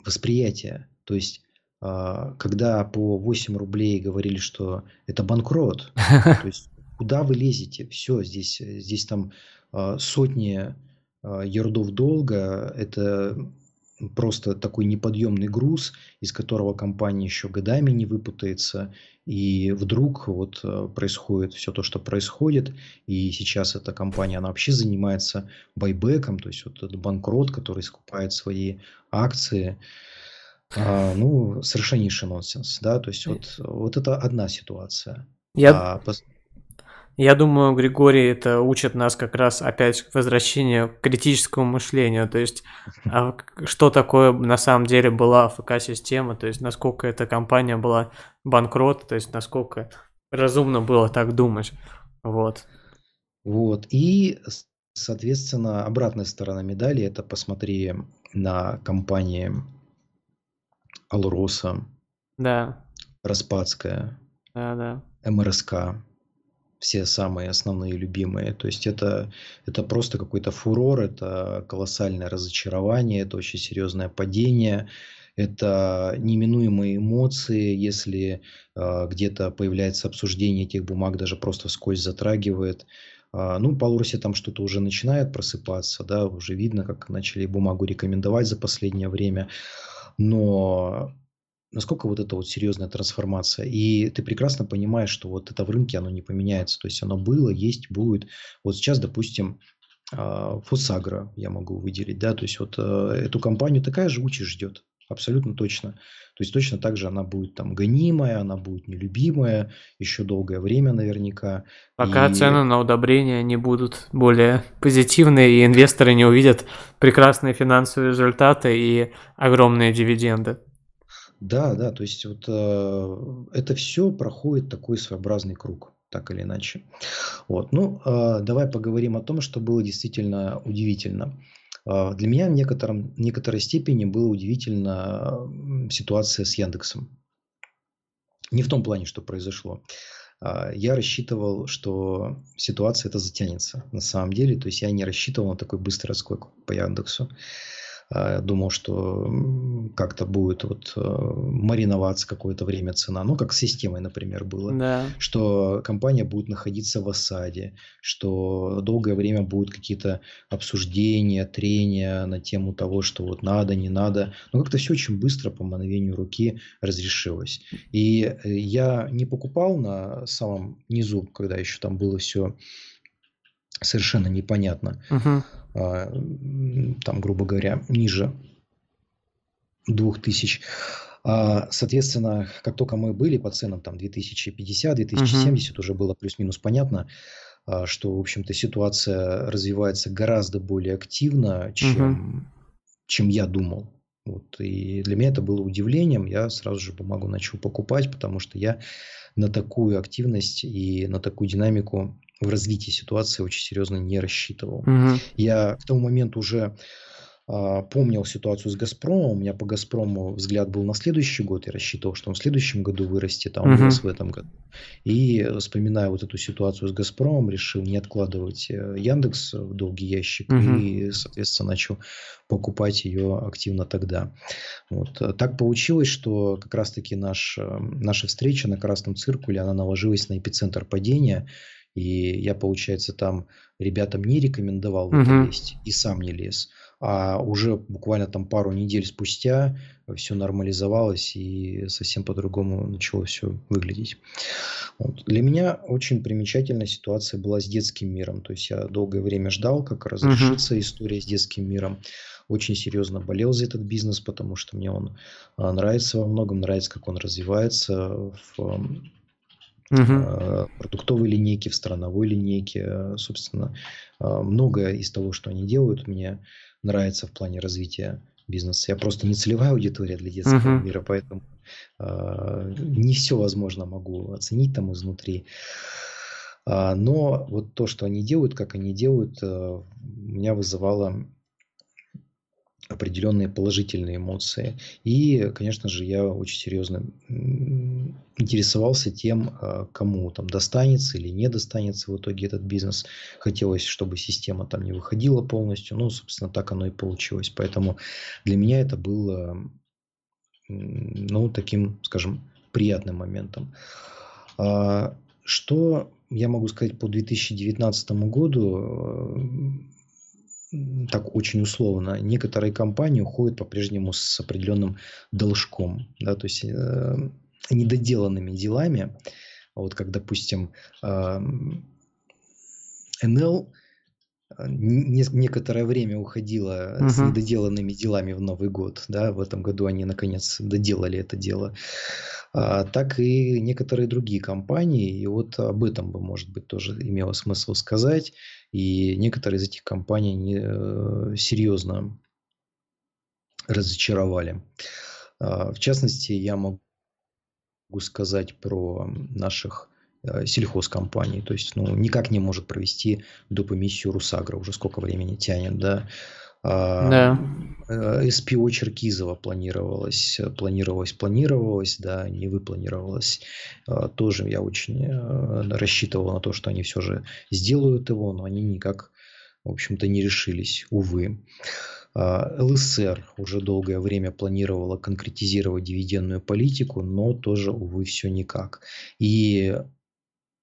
восприятия. То есть, а, когда по 8 рублей говорили, что это банкрот, то есть куда вы лезете? Все, здесь, здесь там а, сотни ярдов долга, это просто такой неподъемный груз, из которого компания еще годами не выпутается. И вдруг вот э, происходит все то, что происходит. И сейчас эта компания, она вообще занимается байбеком, то есть вот этот банкрот, который скупает свои акции. А, ну, совершеннейший нонсенс, да, то есть вот, вот это одна ситуация. Я... А, я думаю, Григорий это учит нас как раз опять к возвращению к критическому мышлению, то есть а что такое на самом деле была ФК-система, то есть насколько эта компания была банкрот, то есть насколько разумно было так думать, вот. Вот, и, соответственно, обратная сторона медали, это посмотри на компании Алроса, да. Распадская, да, да. МРСК, все самые основные любимые. То есть это, это просто какой-то фурор, это колоссальное разочарование, это очень серьезное падение, это неминуемые эмоции, если э, где-то появляется обсуждение этих бумаг, даже просто вскользь затрагивает. Э, ну, по Лурсе там что-то уже начинает просыпаться, да, уже видно, как начали бумагу рекомендовать за последнее время. Но насколько вот это вот серьезная трансформация. И ты прекрасно понимаешь, что вот это в рынке, оно не поменяется. То есть оно было, есть, будет. Вот сейчас, допустим, а, Фосагра я могу выделить, да, то есть вот э, эту компанию такая же участь ждет, абсолютно точно. То есть точно так же она будет там гонимая, она будет нелюбимая еще долгое время наверняка. Пока И цены на удобрения не будут более позитивные, и инвесторы не увидят прекрасные финансовые результаты и огромные дивиденды. Да, да, то есть вот э, это все проходит такой своеобразный круг так или иначе. Вот. Ну, э, давай поговорим о том, что было действительно удивительно. Э, для меня в некотором, некоторой степени была удивительна ситуация с Яндексом. Не в том плане, что произошло. Э, я рассчитывал, что ситуация это затянется на самом деле. То есть я не рассчитывал на такой быстрый отскок по Яндексу. А, думал, что как-то будет вот э, мариноваться какое-то время цена. Ну, как с системой, например, было. Да. Что компания будет находиться в осаде, что долгое время будут какие-то обсуждения, трения на тему того, что вот надо, не надо. Но как-то все очень быстро по мановению руки разрешилось. И э, я не покупал на самом низу, когда еще там было все совершенно непонятно. Угу. А, там, грубо говоря, ниже 2000. А, соответственно, как только мы были по ценам там 2050, 2070, угу. уже было плюс-минус понятно, а, что, в общем-то, ситуация развивается гораздо более активно, чем, угу. чем я думал. Вот. И для меня это было удивлением. Я сразу же бумагу начал покупать, потому что я на такую активность и на такую динамику в развитии ситуации очень серьезно не рассчитывал. Угу. Я к тому моменту уже а, помнил ситуацию с Газпромом. У меня по Газпрому взгляд был на следующий год. Я рассчитывал, что он в следующем году вырастет, а он угу. вырос в этом году. И вспоминая вот эту ситуацию с Газпромом, решил не откладывать э, Яндекс в долгий ящик угу. и, соответственно, начал покупать ее активно тогда. Вот. Так получилось, что как раз-таки наш, э, наша встреча на Красном Циркуле, она наложилась на эпицентр падения. И я, получается, там ребятам не рекомендовал в это угу. лезть и сам не лез. А уже буквально там пару недель спустя все нормализовалось и совсем по-другому начало все выглядеть. Вот. Для меня очень примечательная ситуация была с детским миром. То есть я долгое время ждал, как разрешится uh история с детским миром. Очень серьезно болел за этот бизнес, потому что мне он а, нравится во многом, нравится, как он развивается в угу. продуктовой линейке, в страновой линейке. Собственно, а, многое из того, что они делают, мне нравится в плане развития бизнеса. Я просто не целевая аудитория для детского uh-huh. мира, поэтому э, не все возможно могу оценить там изнутри. А, но вот то, что они делают, как они делают, э, меня вызывало определенные положительные эмоции. И, конечно же, я очень серьезно интересовался тем, а, кому там достанется или не достанется в итоге этот бизнес. Хотелось, чтобы система там не выходила полностью. Ну, собственно, так оно и получилось. Поэтому для меня это было, ну, таким, скажем, приятным моментом. А, что я могу сказать по 2019 году? Так очень условно, некоторые компании уходят по-прежнему с определенным должком, да, то есть э, недоделанными делами. Вот как, допустим, э, НЛ э, не, некоторое время уходила uh-huh. с недоделанными делами в Новый год, да, в этом году они наконец доделали это дело, а, так и некоторые другие компании, и вот об этом бы, может быть, тоже имело смысл сказать. И некоторые из этих компаний не, э, серьезно разочаровали. А, в частности, я могу сказать про наших э, сельхозкомпаний. То есть, ну, никак не может провести доп. эмиссию Русагра. Уже сколько времени тянет, да. Да. Э, СПО Черкизова планировалось, планировалось, планировалось, да, не выпланировалось. А, тоже я очень э, рассчитывал на то, что они все же сделают его, но они никак, в общем-то, не решились, увы. ЛСР уже долгое время планировала конкретизировать дивидендную политику, но тоже, увы, все никак. И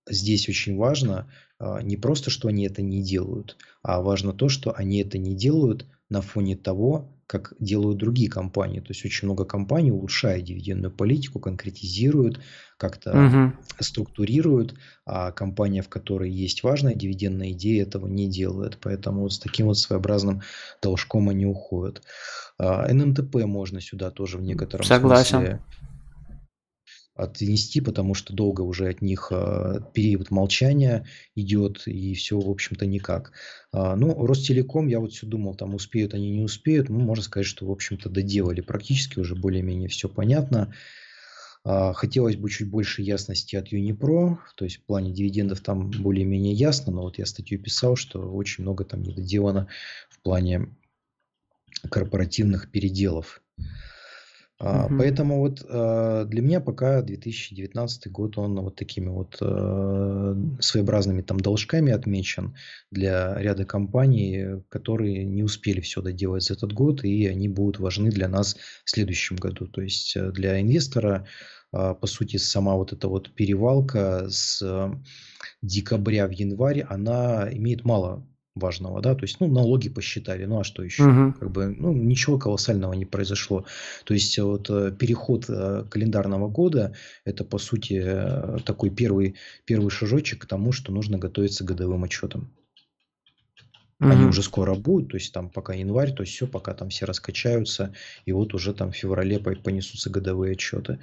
здесь очень важно не просто, что они это не делают, а важно то, что они это не делают на фоне того, как делают другие компании. То есть очень много компаний улучшают дивидендную политику, конкретизируют, как-то Мгм. структурируют, а компания, в которой есть важная дивидендная идея, этого не делает. Поэтому вот с таким вот своеобразным должком они уходят. А, НМТП можно сюда тоже в некотором Согласен. смысле отнести, потому что долго уже от них а, период молчания идет, и все, в общем-то, никак. А, ну, Ростелеком, я вот все думал, там успеют они, не успеют. Ну, можно сказать, что, в общем-то, доделали практически, уже более-менее все понятно. А, хотелось бы чуть больше ясности от Юнипро, то есть в плане дивидендов там более-менее ясно, но вот я статью писал, что очень много там недоделано в плане корпоративных переделов. Мгм. Поэтому вот а, для меня пока 2019 год, он вот такими вот а, своеобразными там должками отмечен для ряда компаний, которые не успели все доделать за этот год, и они будут важны для нас в следующем году. То есть э, для инвестора, по сути, сама вот эта вот перевалка с э, декабря в январь, она имеет мало важного, да, то есть, ну, налоги посчитали, ну, а что еще? Мгм. Как бы, ну, ничего колоссального не произошло. То есть, вот э, переход э, календарного года, это, по сути, э, такой первый, первый шажочек к тому, что нужно готовиться к годовым отчетам. Они Мгм. уже скоро будут, то есть там пока январь, то есть все, пока там все раскачаются, и вот уже там в феврале по- понесутся годовые отчеты.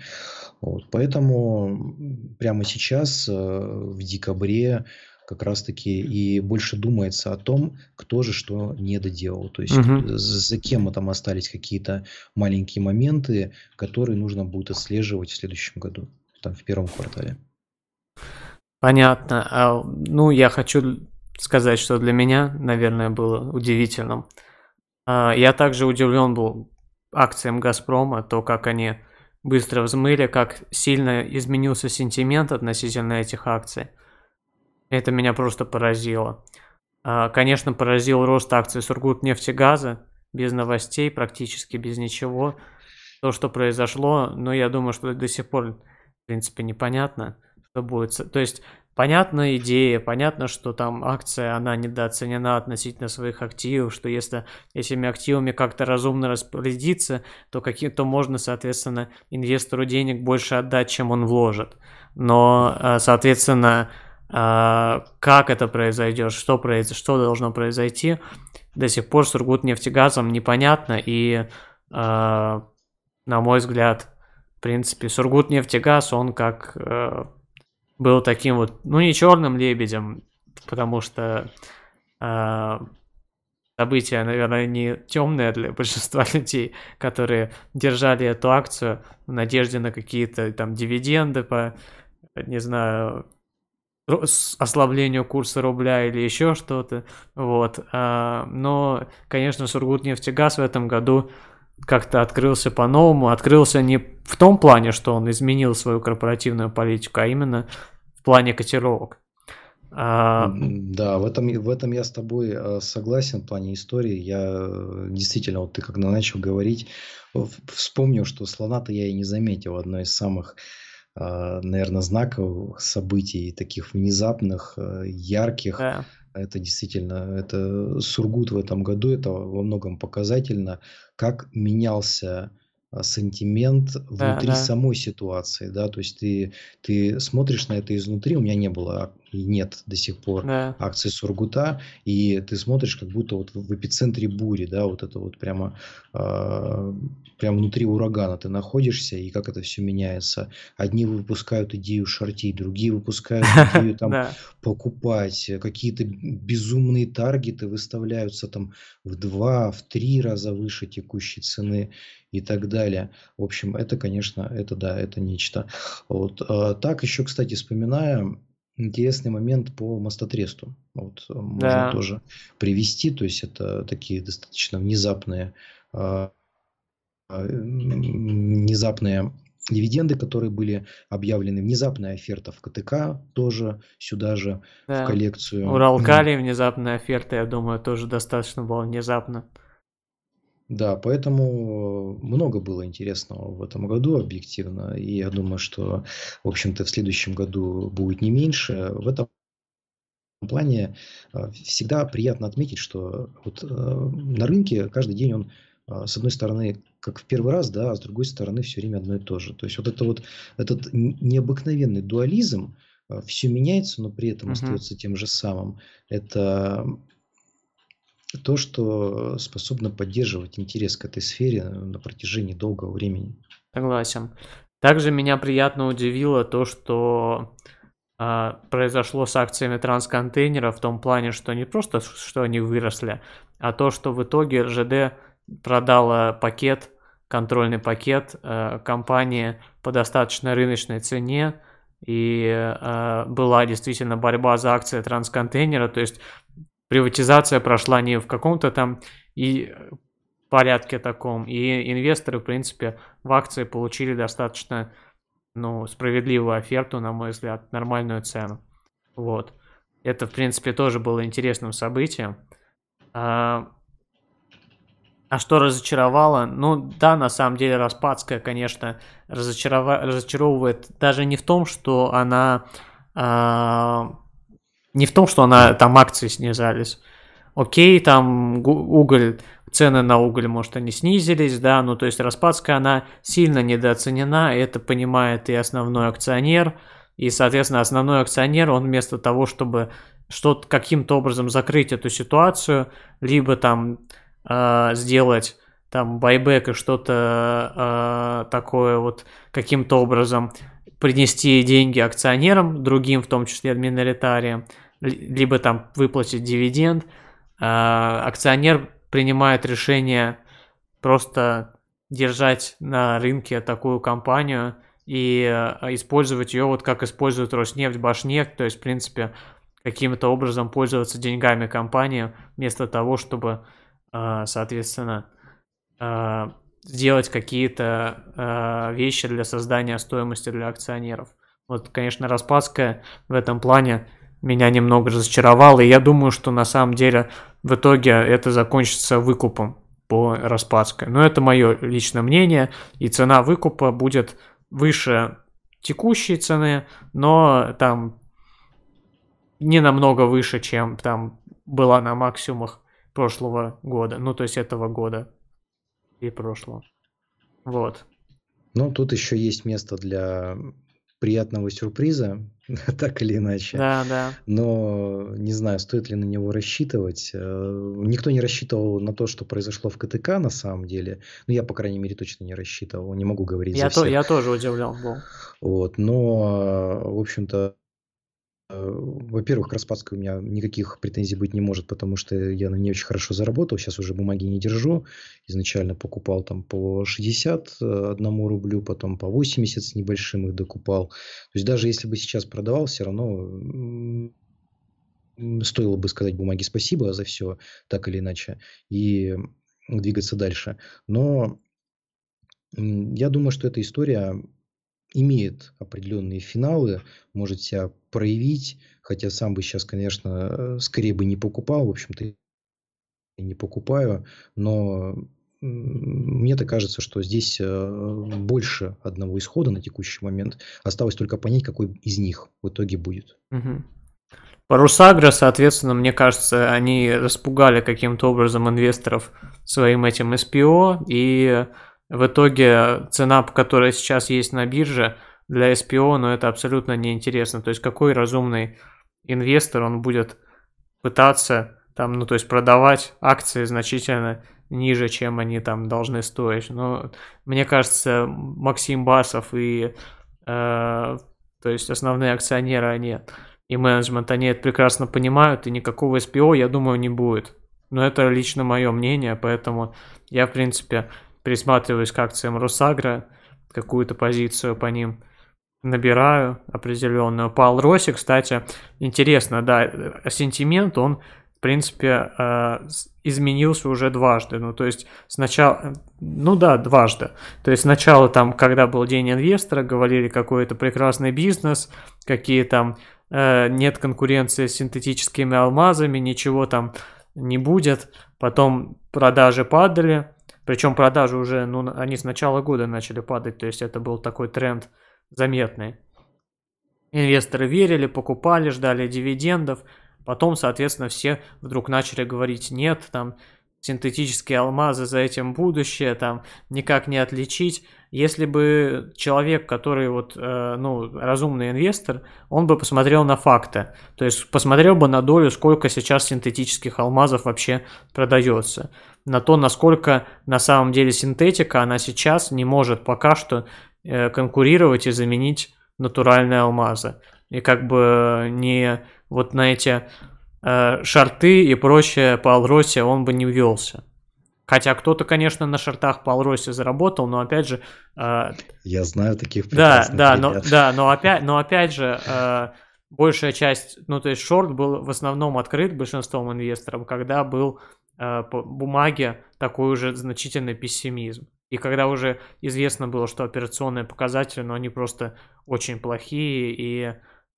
Вот, поэтому прямо сейчас, в декабре, как раз-таки и больше думается о том, кто же что не доделал. То есть за за кем там остались какие-то маленькие моменты, которые нужно будет отслеживать в следующем году, там в первом квартале. Понятно. А, ну, я хочу сказать, что для меня, наверное, было удивительным. А, я также удивлен был акциям «Газпрома», то, как они быстро взмыли, как сильно изменился сентимент относительно этих акций. Это меня просто поразило. А, конечно, поразил рост акций Сургутнефтегаза, без новостей, практически без ничего. То, что произошло, но я думаю, что до сих пор, в принципе, непонятно, что будет. То есть, понятна идея, понятно, что там акция, она недооценена относительно своих активов, что если этими активами как-то разумно распорядиться, то, какие, то можно, соответственно, инвестору денег больше отдать, чем он вложит. Но, а, соответственно, как это произойдет, что, произ... что должно произойти, до сих пор с Сургутнефтегазом непонятно, и, а, на мой взгляд, в принципе, Сургутнефтегаз, он как э, был таким вот, ну, не черным лебедем, потому что а, событие, наверное, не темное для большинства людей, которые держали эту акцию в надежде на какие-то там дивиденды по, не знаю, ослаблению курса рубля или еще что-то. Вот. А, но, конечно, Сургутнефтегаз в этом году как-то открылся по-новому. Открылся не в том плане, что он изменил свою корпоративную политику, а именно в плане котировок. А, Да, в этом, в этом я с тобой э, согласен в плане истории. Я э, действительно, вот ты когда начал говорить, вспомнил, что слона-то я и не заметил. Одно из самых, наверное, знаковых событий, таких внезапных, э, ярких. да, Это действительно, это Сургут в этом году, это во многом показательно, как менялся а, сентимент да, внутри да, самой ситуации, да, то есть ты, ты смотришь на это изнутри, у меня не было и нет до сих пор да, акции Сургута, и ты смотришь как будто вот в эпицентре бури, да, вот это вот прямо, а, прямо внутри урагана ты находишься, и как это все меняется. Одни выпускают идею шортить, другие выпускают идею там да, покупать, э, какие-то безумные таргеты выставляются там в два, в три раза выше текущей цены и так далее. В общем, это, конечно, это да, это нечто. Вот. а, Так еще, кстати, вспоминая, интересный момент по мастотресту. Вот э, можно да, тоже привести, то есть это такие достаточно внезапные, а, а, внезапные дивиденды, которые были объявлены, внезапная оферта в КТК тоже сюда же в да. коллекцию. Уралкали внезапная оферта, я думаю, тоже достаточно было внезапно. Да, поэтому э, много было интересного в этом году объективно, и я думаю, что, в общем-то, в следующем году будет не меньше. В этом плане э, всегда приятно отметить, что вот э, на рынке каждый день он с одной стороны, как в первый раз, да, а с другой стороны, все время одно и то же. То есть вот это вот этот необыкновенный дуализм, все меняется, но при этом угу. остается тем же самым. Это то, что способно поддерживать интерес к этой сфере на протяжении долгого времени. Согласен. Также меня приятно удивило то, что э, произошло с акциями трансконтейнера в том плане, что не просто, что они выросли, а то, что в итоге РЖД продала пакет, контрольный пакет э, компании по достаточно рыночной цене, и э, была действительно борьба за акции трансконтейнера, то есть приватизация прошла не в каком-то там и порядке таком, и инвесторы, в принципе, в акции получили достаточно, ну, справедливую оферту, на мой взгляд, нормальную цену. Вот. Это, в принципе, тоже было интересным событием. А, а что разочаровало? Ну, да, на самом деле, Распадская, конечно, разочарова... разочаровывает даже не в том, что она а, не в том, что она там акции снижались. Окей, там уголь, цены на уголь, может, они снизились, да, ну, то есть Распадская, она сильно недооценена, это понимает и основной акционер, и, соответственно, основной акционер, он вместо того, чтобы что-то каким-то образом закрыть эту ситуацию, либо там э, сделать там байбек и что-то э, такое вот каким-то образом принести деньги акционерам, другим, в том числе миноритариям, либо там выплатить дивиденд, а, акционер принимает решение просто держать на рынке такую компанию и а, использовать ее вот как использует Роснефть, Башнефть, то есть, в принципе, каким-то образом пользоваться деньгами компании вместо того, чтобы, а, соответственно, сделать какие-то вещи для создания стоимости для акционеров. Вот, конечно, Распадская в этом плане меня немного разочаровало, и я думаю, что на самом деле в итоге это закончится выкупом по Распадской. Но это мое личное мнение, и цена выкупа будет выше текущей цены, но там не намного выше, чем там была на максимумах прошлого года, ну то есть этого года и прошлого. Вот. Ну, тут еще есть место для приятного сюрприза, так или иначе. Да, да. Но не знаю, стоит ли на него рассчитывать. Э, никто не рассчитывал на то, что произошло в КТК на самом деле. Ну, я, по крайней мере, точно не рассчитывал. Не могу говорить я за всех. То, я тоже удивлен был. Вот, но, в общем-то, Э, во-первых, к Распадской у меня никаких претензий быть не может, потому что я на ней очень хорошо заработал. Сейчас уже бумаги не держу. Изначально покупал там по 61 рублю, потом по 80 с небольшим их докупал. То есть даже если бы сейчас продавал, все равно стоило бы сказать бумаге спасибо за все, так или иначе, и двигаться дальше. Но я думаю, что эта история имеет определенные финалы, может себя проявить, хотя сам бы сейчас, конечно, скорее бы не покупал, в общем-то, не покупаю, но мне так кажется, что здесь э, больше одного исхода на текущий момент. Осталось только понять, какой из них в итоге будет. Угу. По Русагро, соответственно, мне кажется, они распугали каким-то образом инвесторов своим этим SPO, и в итоге цена, которая сейчас есть на бирже для SPO, ну это абсолютно неинтересно. То есть какой разумный инвестор, он будет пытаться там, ну то есть продавать акции значительно ниже, чем они там должны стоить. Но мне кажется, Максим Басов и э, то есть основные акционеры, они и менеджмент, они это прекрасно понимают, и никакого SPO, я думаю, не будет. Но это лично мое мнение, поэтому я, в принципе, присматриваюсь к акциям Росагра, какую-то позицию по ним набираю определенную. По Алросе, кстати, интересно, да, сентимент, он, в принципе, э, изменился уже дважды. Ну, то есть сначала, ну да, дважды. То есть сначала там, когда был день инвестора, говорили какой-то прекрасный бизнес, какие там э, нет конкуренции с синтетическими алмазами, ничего там не будет. Потом продажи падали, причем продажи уже, ну, они с начала года начали падать, то есть это был такой тренд заметный. Инвесторы верили, покупали, ждали дивидендов. Потом, соответственно, все вдруг начали говорить, нет, там синтетические алмазы, за этим будущее, там никак не отличить. Если бы человек, который вот, э, ну, разумный инвестор, он бы посмотрел на факты, то есть посмотрел бы на долю, сколько сейчас синтетических алмазов вообще продается, на то, насколько на самом деле синтетика, она сейчас не может пока что э, конкурировать и заменить натуральные алмазы. И как бы не вот на эти шарты и прочее по Алросе он бы не ввелся. Хотя кто-то, конечно, на шартах по Алросе заработал, но опять же... Э, Я знаю таких Да, да, но, да, но опять, но опять же, э, большая часть, ну то есть шорт был в основном открыт большинством инвесторов, когда был э, по бумаге такой уже значительный пессимизм. И когда уже известно было, что операционные показатели, ну, они просто очень плохие, и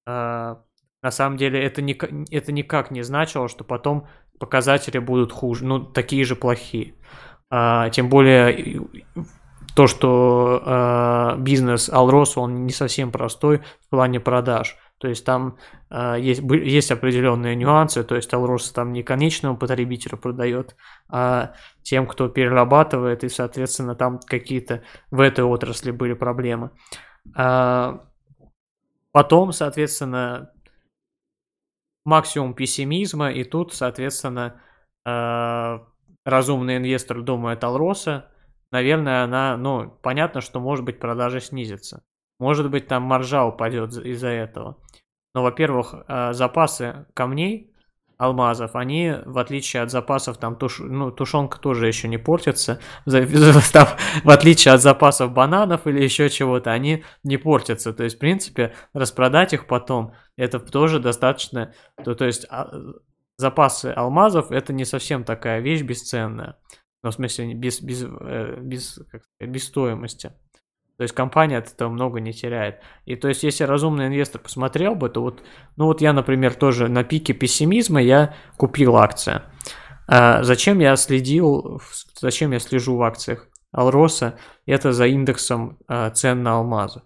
э, на самом деле это, не, это никак не значило, что потом показатели будут хуже, ну, такие же плохие. А, тем более то, что а, бизнес Алрос, он не совсем простой в плане продаж. То есть там э, есть, есть определенные нюансы, то есть Алрос там не конечному потребителю продает, а тем, кто перерабатывает, и, соответственно, там какие-то в этой отрасли были проблемы. А потом, соответственно, максимум пессимизма, и тут, соответственно, э, разумный инвестор думает Алроса, наверное, она, ну, понятно, что может быть продажи снизятся. Может быть, там маржа упадет из-за этого. Но, во-первых, э, запасы камней, алмазов, они, в отличие от запасов, там туш... ну, тушенка тоже еще не портится, в отличие от запасов бананов или еще чего-то, они не портятся. То есть, в принципе, распродать их потом, это тоже достаточно, то, то есть, а, запасы алмазов это не совсем такая вещь бесценная, ну, в смысле, без, без, э, без, как без стоимости. То есть компания от этого много не теряет. И то есть, если разумный инвестор посмотрел бы, то вот, ну вот я, например, тоже на пике пессимизма я купил акции. А зачем я следил, зачем я слежу в акциях Алроса? Это за индексом а, цен на алмазы.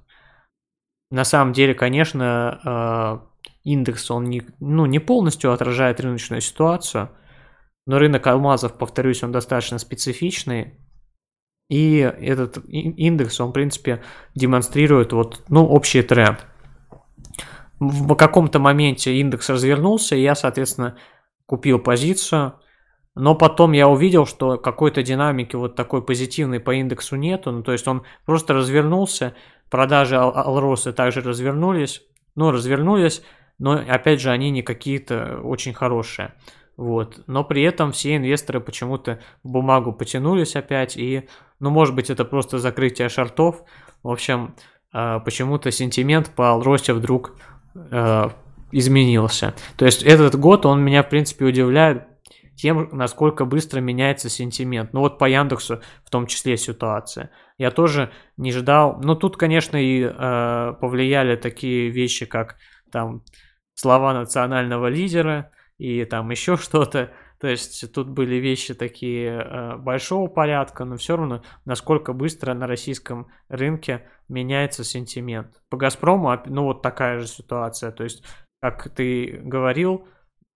На самом деле, конечно, а, индекс, он не, ну, не полностью отражает рыночную ситуацию, но рынок алмазов, повторюсь, он достаточно специфичный, и этот индекс, он, в принципе, демонстрирует вот, ну, общий тренд. В каком-то моменте индекс развернулся, и я, соответственно, купил позицию, но потом я увидел, что какой-то динамики вот такой позитивной по индексу нету, ну, то есть он просто развернулся, продажи Алросы также развернулись, ну, развернулись, но, опять же, они не какие-то очень хорошие. Вот. Но при этом все инвесторы почему-то бумагу потянулись опять, и, ну, может быть, это просто закрытие шартов. В общем, э, почему-то сентимент по Алросе вдруг э, изменился. То есть этот год, он меня, в принципе, удивляет тем, насколько быстро меняется сентимент. Ну вот по Яндексу в том числе ситуация. Я тоже не ждал. Ну тут, конечно, и э, повлияли такие вещи, как там слова национального лидера, и там еще что-то. То есть тут были вещи такие э, большого порядка, но все равно насколько быстро на российском рынке меняется сентимент. По Газпрому, ну вот такая же ситуация. То есть, как ты говорил,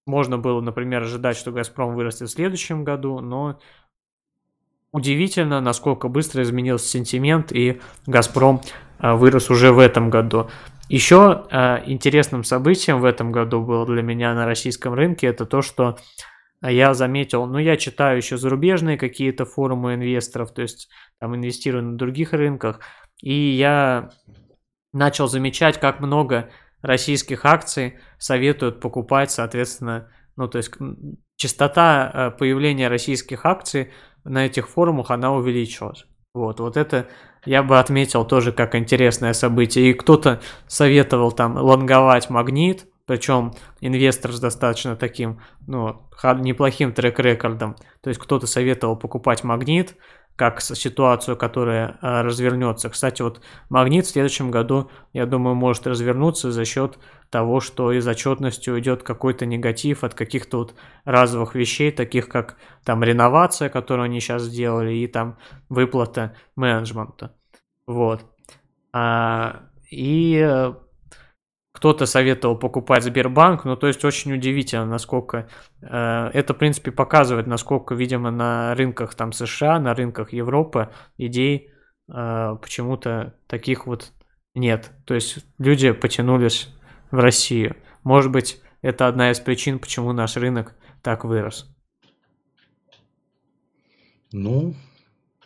можно было, например, ожидать, что Газпром вырастет в следующем году, но удивительно, насколько быстро изменился сентимент, и Газпром э, вырос уже в этом году. Еще э, интересным событием в этом году было для меня на российском рынке это то, что я заметил, ну я читаю еще зарубежные какие-то форумы инвесторов, то есть там инвестирую на других рынках, и я начал замечать, как много российских акций советуют покупать, соответственно, ну то есть частота э, появления российских акций на этих форумах, она увеличилась. Вот, вот это я бы отметил тоже как интересное событие. И кто-то советовал там лонговать магнит, причем инвестор с достаточно таким, ну, неплохим трек-рекордом. То есть кто-то советовал покупать магнит, как ситуацию, которая а, развернется. Кстати, вот магнит в следующем году, я думаю, может развернуться за счет того, что из отчетности уйдет какой-то негатив от каких-то вот разовых вещей, таких как там реновация, которую они сейчас сделали, и там выплата менеджмента. Вот. А, и кто-то советовал покупать Сбербанк, ну то есть очень удивительно, насколько э, это в принципе показывает, насколько, видимо, на рынках там США, на рынках Европы идей э, почему-то таких вот нет. То есть люди потянулись в Россию. Может быть, это одна из причин, почему наш рынок так вырос. Ну,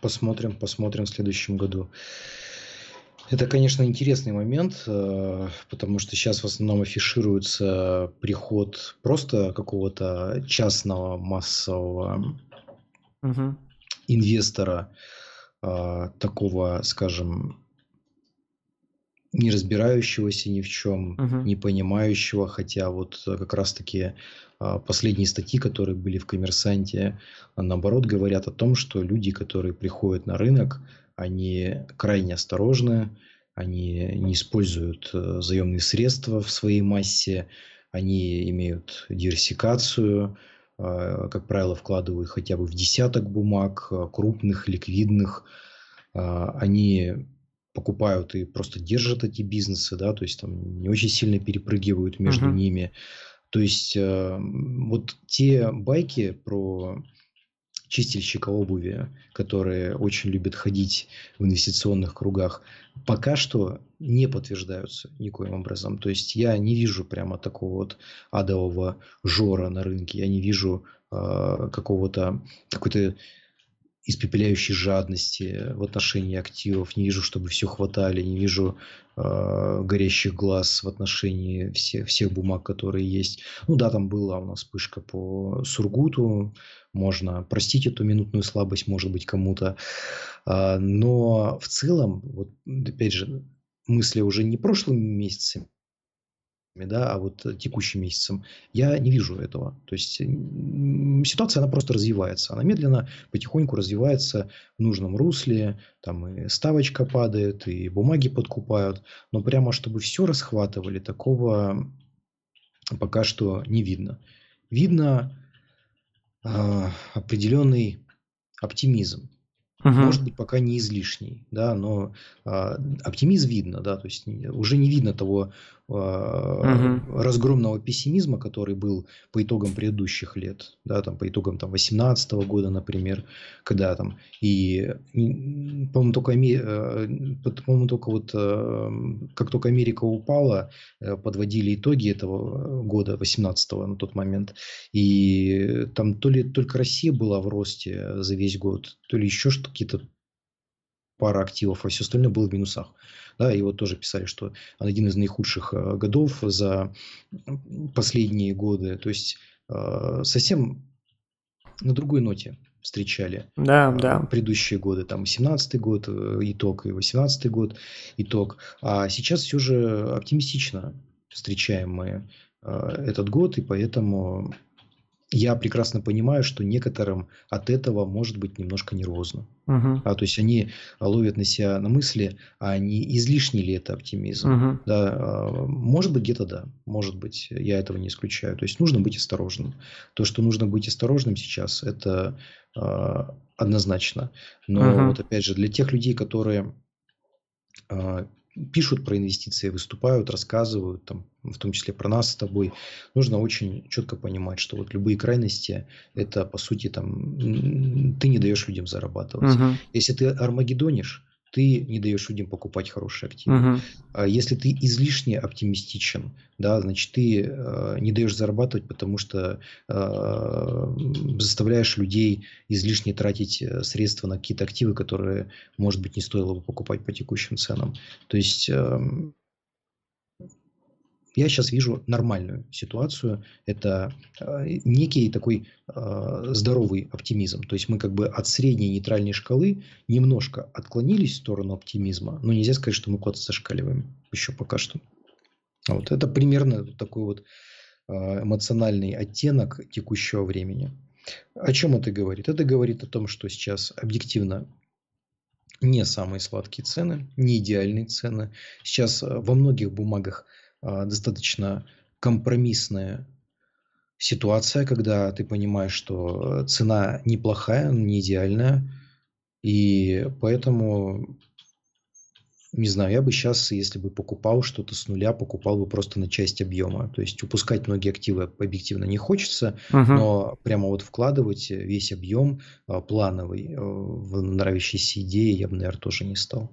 посмотрим, посмотрим в следующем году. Это, конечно, интересный момент, э, потому что сейчас в основном афишируется приход просто какого-то частного массового угу. инвестора, э, такого, скажем, не разбирающегося ни в чем, угу. не понимающего, хотя вот как раз-таки э, последние статьи, которые были в «Коммерсанте», наоборот, говорят о том, что люди, которые приходят на рынок, они крайне осторожны, они не используют э, заемные средства в своей массе, они имеют диверсификацию, э, как правило, вкладывают хотя бы в десяток бумаг, э, крупных, ликвидных. Они покупают и просто держат эти бизнесы, да, то есть там не очень сильно перепрыгивают между uh-huh. ними. То есть вот те байки про чистильщика обуви, которые очень любят ходить в инвестиционных кругах, пока что не подтверждаются никоим образом. То есть я не вижу прямо такого вот адового жора на рынке, я не вижу э, какого-то какой-то испепеляющей жадности в отношении активов, не вижу, чтобы все хватали, не вижу э, горящих глаз в отношении всех, всех бумаг, которые есть. Ну да, там была у нас вспышка по Сургуту, можно простить эту минутную слабость, может быть, кому-то. Э, но в целом, вот опять же, мысли уже не прошлыми месяцами, да, а вот текущим месяцем, я не вижу этого. То есть ситуация, она просто развивается. Она медленно, потихоньку развивается в нужном русле. Там и ставочка падает, и бумаги подкупают. Но прямо, чтобы все расхватывали, такого пока что не видно. Видно э, определенный оптимизм. Угу. Может быть, пока не излишний, да, но а, оптимизм видно, да, то есть уже не видно того угу. разгромного пессимизма, который был по итогам предыдущих лет, да, там по итогам там 18 года, например, когда там и, по-моему, только, э, по-моему, только вот э, как только Америка упала, подводили итоги этого года 18 на тот момент, и там то ли только Россия была в росте за весь год, то ли еще что какие-то пара активов, а все остальное было в минусах. Да, и вот тоже писали, что один из наихудших э, годов за последние годы. То есть э, совсем на другой ноте встречали да, э, да. предыдущие годы. Там 17 год итог и 18 год итог. А сейчас все же оптимистично встречаем мы этот год, и поэтому я прекрасно понимаю, что некоторым от этого может быть немножко нервозно. Угу. А, то есть они ловят на себя на мысли, а не излишний ли это оптимизм. Угу. Да, а, может быть, где-то да, может быть, я этого не исключаю. То есть нужно быть осторожным. То, что нужно быть осторожным сейчас, это а, однозначно. Но угу. вот опять же, для тех людей, которые а, пишут про инвестиции, выступают, рассказывают, там, в том числе про нас с тобой, нужно очень четко понимать, что вот любые крайности, это по сути там, ты не даешь людям зарабатывать. Угу. Если ты армагеддонишь, ты не даешь людям покупать хорошие активы. Угу. Если ты излишне оптимистичен, да, значит, ты э, не даешь зарабатывать, потому что э, заставляешь людей излишне тратить э, средства на какие-то активы, которые, может быть, не стоило бы покупать по текущим ценам. То есть... Э, я сейчас вижу нормальную ситуацию. Это э, некий такой э, здоровый оптимизм. То есть мы как бы от средней нейтральной шкалы немножко отклонились в сторону оптимизма, но нельзя сказать, что мы куда-то зашкаливаем еще пока что. Вот это примерно такой вот э, эмоциональный оттенок текущего времени. О чем это говорит? Это говорит о том, что сейчас объективно не самые сладкие цены, не идеальные цены. Сейчас во многих бумагах а, достаточно компромиссная ситуация, когда ты понимаешь, что цена неплохая, не идеальная, и поэтому Не знаю, я бы сейчас, если бы покупал что-то с нуля, покупал бы просто на часть объема. То есть упускать многие активы объективно не хочется, Мгм. но прямо вот вкладывать весь объем а, плановый э, в нравящиеся идеи я бы, наверное, тоже не стал.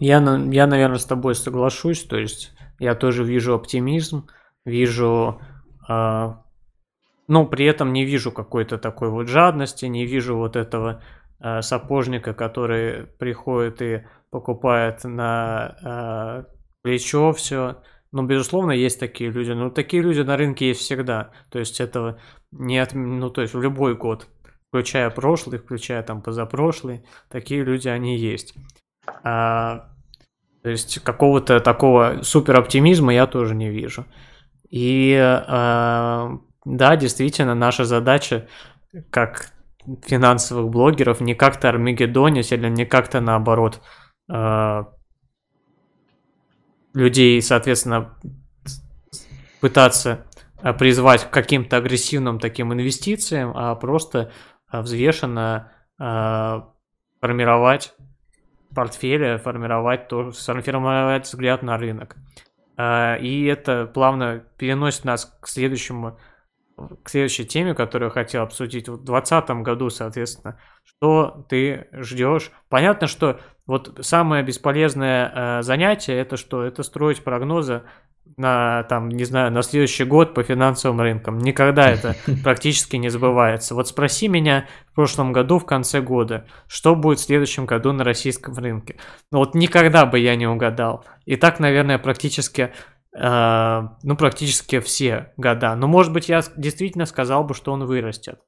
Я, я, наверное, с тобой соглашусь. То есть я тоже вижу оптимизм, вижу, а, ну, при этом не вижу какой-то такой вот жадности, не вижу вот этого а, сапожника, который приходит и покупает на а, плечо все. Ну, безусловно, есть такие люди. Но такие люди на рынке есть всегда. То есть этого нет, ну, то есть в любой год, включая прошлый, включая там позапрошлый, такие люди, они есть. То есть какого-то такого супер оптимизма я тоже не вижу. И а, да, действительно, наша задача как финансовых блогеров не как-то армагеддонить или не как-то наоборот а, людей, соответственно, пытаться а, призвать к каким-то агрессивным таким инвестициям, а просто взвешенно а, формировать портфеля, формировать, то, сформировать взгляд на рынок. А, И это плавно переносит нас к следующему, к следующей теме, которую я хотел обсудить. В 2020 году, соответственно, что ты ждешь? Понятно, что вот самое бесполезное э, занятие это что? Это строить прогнозы на там, не знаю, на следующий год по финансовым рынкам. Никогда это практически не сбывается. Вот спроси меня в прошлом году, в конце года, что будет в следующем году на российском рынке. Ну вот никогда бы я не угадал. И так, наверное, практически, ну практически все года. Но может быть я действительно сказал бы, что он вырастет.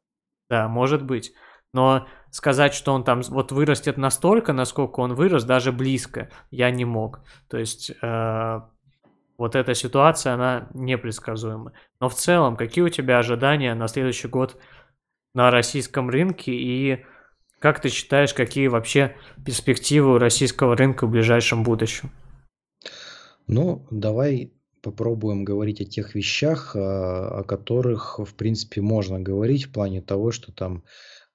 Да, может быть. Но сказать, что он там вот вырастет настолько, насколько он вырос, даже близко, я не мог. То есть э, вот эта ситуация, она непредсказуема. Но в целом, какие у тебя ожидания на следующий год на российском рынке и как ты считаешь, какие вообще перспективы у российского рынка в ближайшем будущем? Ну, давай попробуем говорить о тех вещах, а, о которых, в принципе, можно говорить в плане того, что там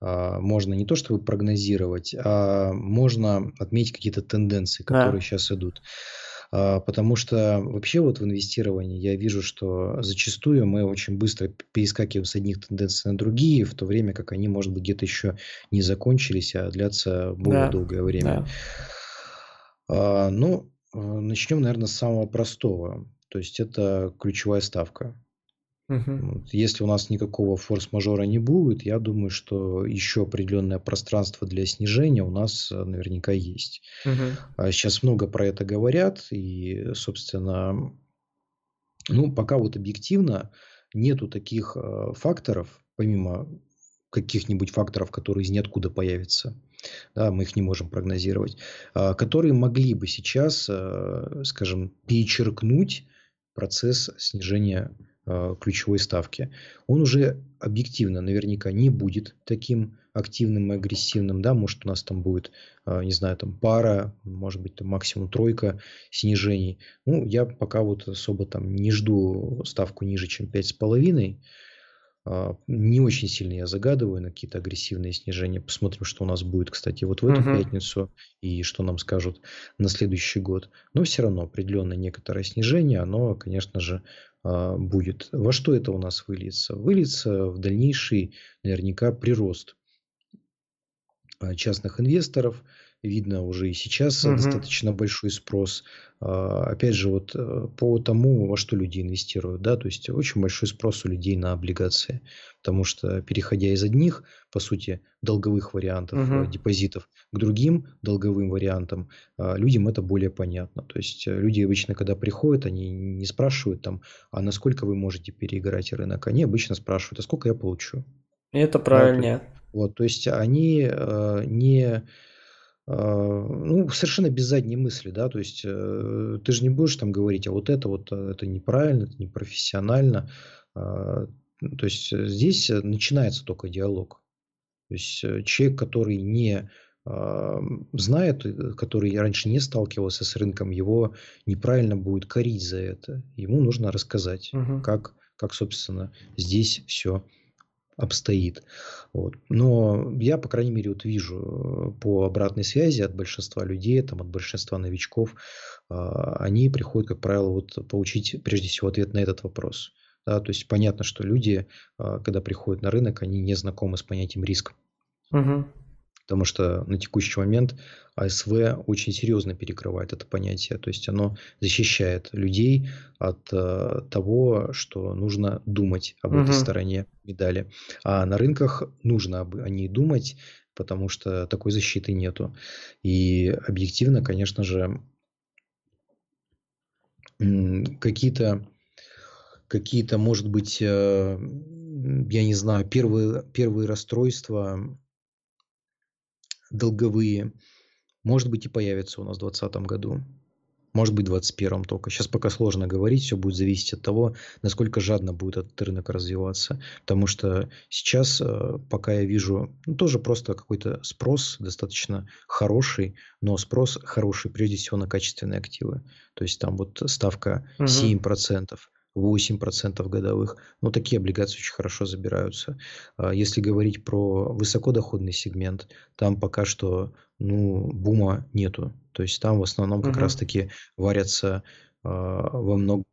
а, можно не то чтобы прогнозировать, а можно отметить какие-то тенденции, Да. которые сейчас идут. А, Потому что вообще вот в инвестировании я вижу, что зачастую мы очень быстро перескакиваем с одних тенденций на другие, в то время как они, может быть, где-то еще не закончились, а длятся более Да, долгое время. да. Ну, начнем, наверное, с самого простого. То есть это ключевая ставка. Вот Если у нас никакого форс-мажора не будет, я думаю, что еще определенное пространство для снижения у нас э, наверняка есть. А Сейчас много про это говорят, и, собственно, ну, пока вот объективно нету таких э, факторов, помимо каких-нибудь факторов, которые из ниоткуда появятся, да, мы их не можем прогнозировать, а, которые могли бы сейчас, э, скажем, перечеркнуть процесс снижения э, ключевой ставки. Он уже объективно наверняка не будет таким активным и агрессивным, да, может у нас там будет, не знаю, там пара, может быть, там максимум тройка снижений. Ну, я пока вот особо там не жду ставку ниже, чем 5,5. А, Не очень сильно я загадываю на какие-то агрессивные снижения. Посмотрим, что у нас будет, кстати, вот в эту Мгм. пятницу и что нам скажут на следующий год. Но все равно определенное некоторое снижение, оно, конечно же, а, будет. Во что это у нас выльется? Выльется в дальнейший наверняка прирост а, частных инвесторов. Видно уже и сейчас Мгм. достаточно большой спрос. А, Опять же, вот э, по тому, во что люди инвестируют, да, то есть очень большой спрос у людей на облигации, потому что переходя из одних, по сути, долговых вариантов Мгм. депозитов к другим долговым вариантам, а, людям это более понятно. То есть люди обычно, когда приходят, они не спрашивают там, а насколько вы можете переиграть рынок, они обычно спрашивают, а сколько я получу. Это правильнее. вот, то есть они э, не, ну, совершенно без задней мысли, да, то есть э, ты же не будешь там говорить, а вот это вот э, это неправильно, это непрофессионально. А, ну, то есть э, здесь э, начинается только диалог. То есть э, человек, который не а, знает, э, который раньше не сталкивался с рынком, его неправильно будет корить за это. Ему нужно рассказать, Мгм. как, как собственно, здесь все обстоит. Вот. Но я, по крайней мере, вот вижу э, по обратной связи от большинства людей, там, от большинства новичков, а, они приходят, как правило, вот получить прежде всего ответ на этот вопрос. Да, то есть понятно, что люди, а, когда приходят на рынок, они не знакомы с понятием риска. Угу. Потому что на текущий момент АСВ очень серьезно перекрывает это понятие. То есть оно защищает людей от э, того, что нужно думать об угу. этой стороне медали. А на рынках нужно об, о ней думать, потому что такой защиты нету. И объективно, конечно же, какие-то какие-то, может быть, э, я не знаю, первые, первые расстройства долговые, может быть, и появятся у нас в 2020 году. Может быть, в 2021 только. Сейчас пока сложно говорить, все будет зависеть от того, насколько жадно будет этот рынок развиваться. Потому что сейчас, э, пока я вижу, ну, тоже просто какой-то спрос достаточно хороший, но спрос хороший прежде всего на качественные активы. То есть там вот ставка угу. 7%. 8% годовых. Ну, такие облигации очень хорошо забираются. А если говорить про высокодоходный сегмент, там пока что ну, бума нету. То есть там в основном как угу. раз-таки варятся э, во многом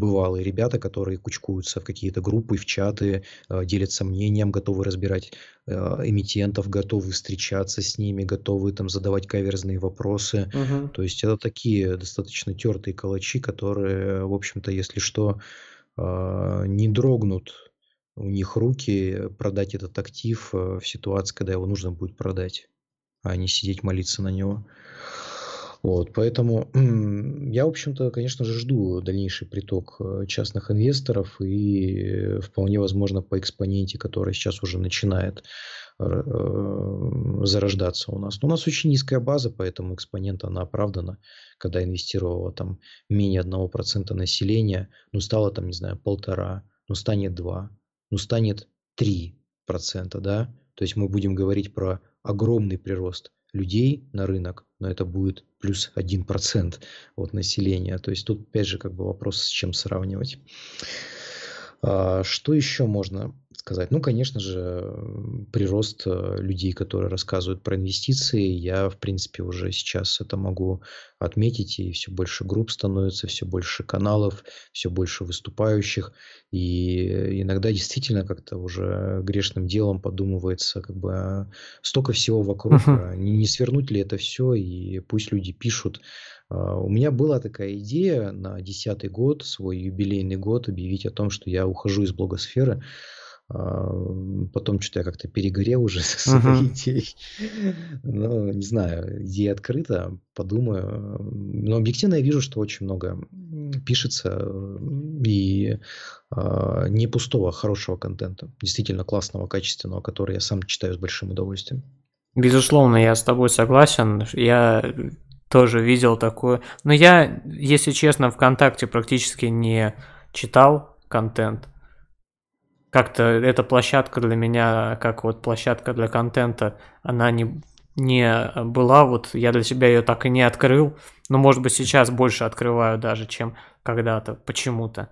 бывалые ребята, которые кучкуются в какие-то группы, в чаты, э, делятся мнением, готовы разбирать э, эмитентов, готовы встречаться с ними, готовы там задавать каверзные вопросы. Угу. То есть это такие достаточно тертые калачи, которые, в общем-то, если что, э, не дрогнут у них руки продать этот актив в ситуации, когда его нужно будет продать, а не сидеть молиться на него. Вот, поэтому я, в общем-то, конечно же, жду дальнейший приток э, частных инвесторов и э, вполне возможно по экспоненте, который сейчас уже начинает э, зарождаться у нас. Но у нас очень низкая база, поэтому экспонент, она оправдана, когда инвестировала там менее 1% населения, ну стало там, не знаю, полтора, ну станет 2, ну станет 3%, да, то есть мы будем говорить про огромный прирост людей на рынок, но это будет плюс 1% от населения. То есть тут опять же как бы вопрос, с чем сравнивать. А, что еще можно сказать? Ну, конечно же, прирост э, людей, которые рассказывают про инвестиции. Я, в принципе, уже сейчас это могу отметить. И все больше групп становится, все больше каналов, все больше выступающих. И иногда действительно как-то уже грешным делом подумывается, как бы а, столько всего вокруг. Uh-huh. Не, не свернуть ли это все, и пусть люди пишут у меня была такая идея на десятый год, свой юбилейный год, объявить о том, что я ухожу из блогосферы. А, потом что-то я как-то перегорел уже со своей uh-huh. идеей. Ну, не знаю, идея открыта, подумаю. Но объективно я вижу, что очень много пишется и э, не пустого, хорошего контента. Действительно классного, качественного, который я сам читаю с большим удовольствием. Безусловно, я с тобой согласен. Я тоже видел такое. Но я, если честно, ВКонтакте практически не читал контент. Как-то эта площадка для меня, как вот площадка для контента, она не, не была, вот я для себя ее так и не открыл. Но, может быть, сейчас больше открываю даже, чем когда-то, почему-то.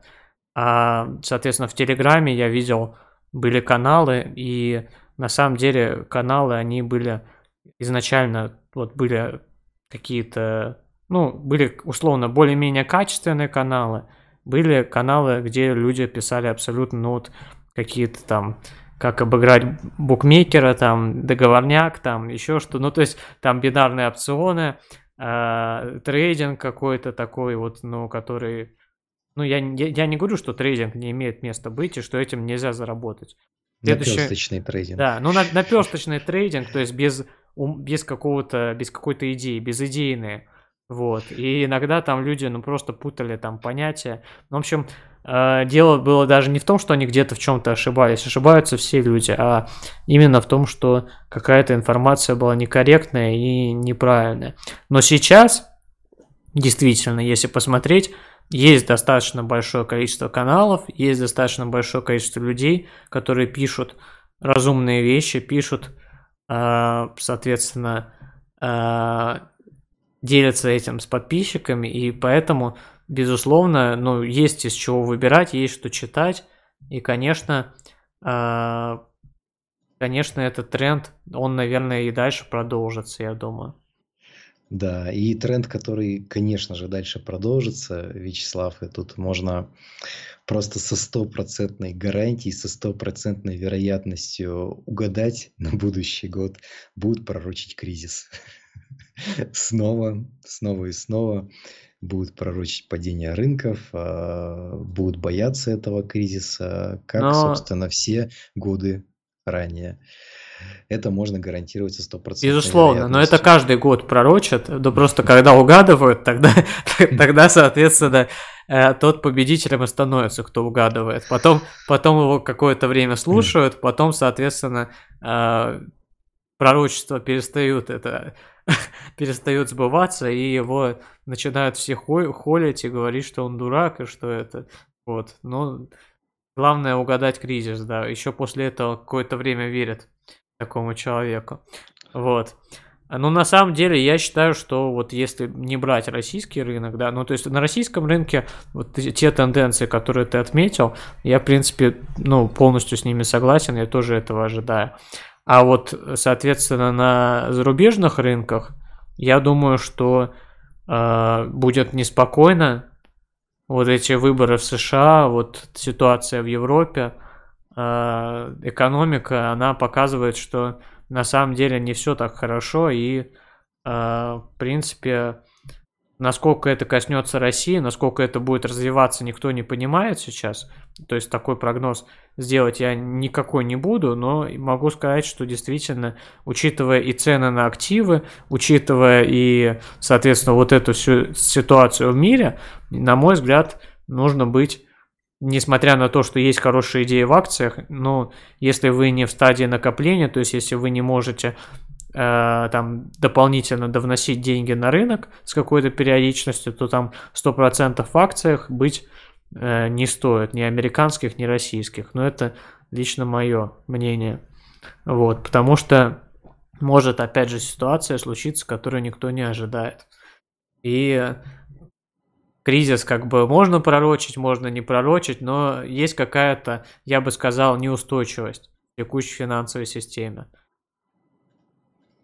А, соответственно, в Телеграме я видел, были каналы, и на самом деле каналы, они были изначально, вот были какие-то, ну, были условно более-менее качественные каналы, были каналы, где люди писали абсолютно, ну, вот какие-то там, как обыграть букмекера, там, договорняк, там, еще что, ну, то есть там бинарные опционы, э, трейдинг какой-то такой вот, ну, который, ну, я, я, я не говорю, что трейдинг не имеет места быть и что этим нельзя заработать. Следующее... Наперсточный трейдинг. Да, ну, на, наперсточный трейдинг, то есть без без какого-то, без какой-то идеи, без идейные. Вот. И иногда там люди, ну, просто путали там понятия. Ну, в общем, э, дело было даже не в том, что они где-то в чем-то ошибались. Ошибаются все люди, а именно в том, что какая-то информация была некорректная и неправильная. Но сейчас, действительно, если посмотреть, есть достаточно большое количество каналов, есть достаточно большое количество людей, которые пишут разумные вещи, пишут соответственно, а, делятся этим с подписчиками, и поэтому, безусловно, ну, есть из чего выбирать, есть что читать, и, конечно, а, конечно, этот тренд, он, наверное, и дальше продолжится, я думаю. Да, и тренд, который, конечно же, дальше продолжится, Вячеслав, и тут можно просто со стопроцентной гарантией, со стопроцентной вероятностью угадать на будущий год, будут пророчить кризис. Снова, снова и снова будут пророчить падение рынков, а, будут бояться этого кризиса, как, Но собственно, все годы ранее. Это можно гарантировать со стопроцентной Безусловно, но это каждый год пророчат, да просто когда угадывают, тогда, тогда соответственно, э, тот победителем и становится, кто угадывает. Потом, потом его какое-то время слушают, потом, соответственно, э, пророчества перестают это перестают сбываться, и его начинают все холить и говорить, что он дурак, и что это. Вот. Но главное угадать кризис, да. Еще после этого какое-то время верят такому человеку. Вот. Ну, на самом деле, я считаю, что вот если не брать российский рынок, да, ну, то есть на российском рынке вот те тенденции, которые ты отметил, я, в принципе, ну, полностью с ними согласен, я тоже этого ожидаю. А вот, соответственно, на зарубежных рынках, я думаю, что э, будет неспокойно. Вот эти выборы в США, вот ситуация в Европе, экономика, она показывает, что на самом деле не все так хорошо, и, э, в принципе, насколько это коснется России, насколько это будет развиваться, никто не понимает сейчас. То есть такой прогноз сделать я никакой не буду, но могу сказать, что действительно, учитывая и цены на активы, учитывая и, соответственно, вот эту всю ситуацию в мире, на мой взгляд, нужно быть несмотря на то, что есть хорошие идеи в акциях, но если вы не в стадии накопления, то есть если вы не можете э, там дополнительно довносить деньги на рынок с какой-то периодичностью, то там 100% в акциях быть э, не стоит, ни американских, ни российских. Но это лично мое мнение. Вот, потому что может опять же ситуация случиться, которую никто не ожидает. И кризис как бы можно пророчить, можно не пророчить, но есть какая-то, я бы сказал, неустойчивость в текущей финансовой системе.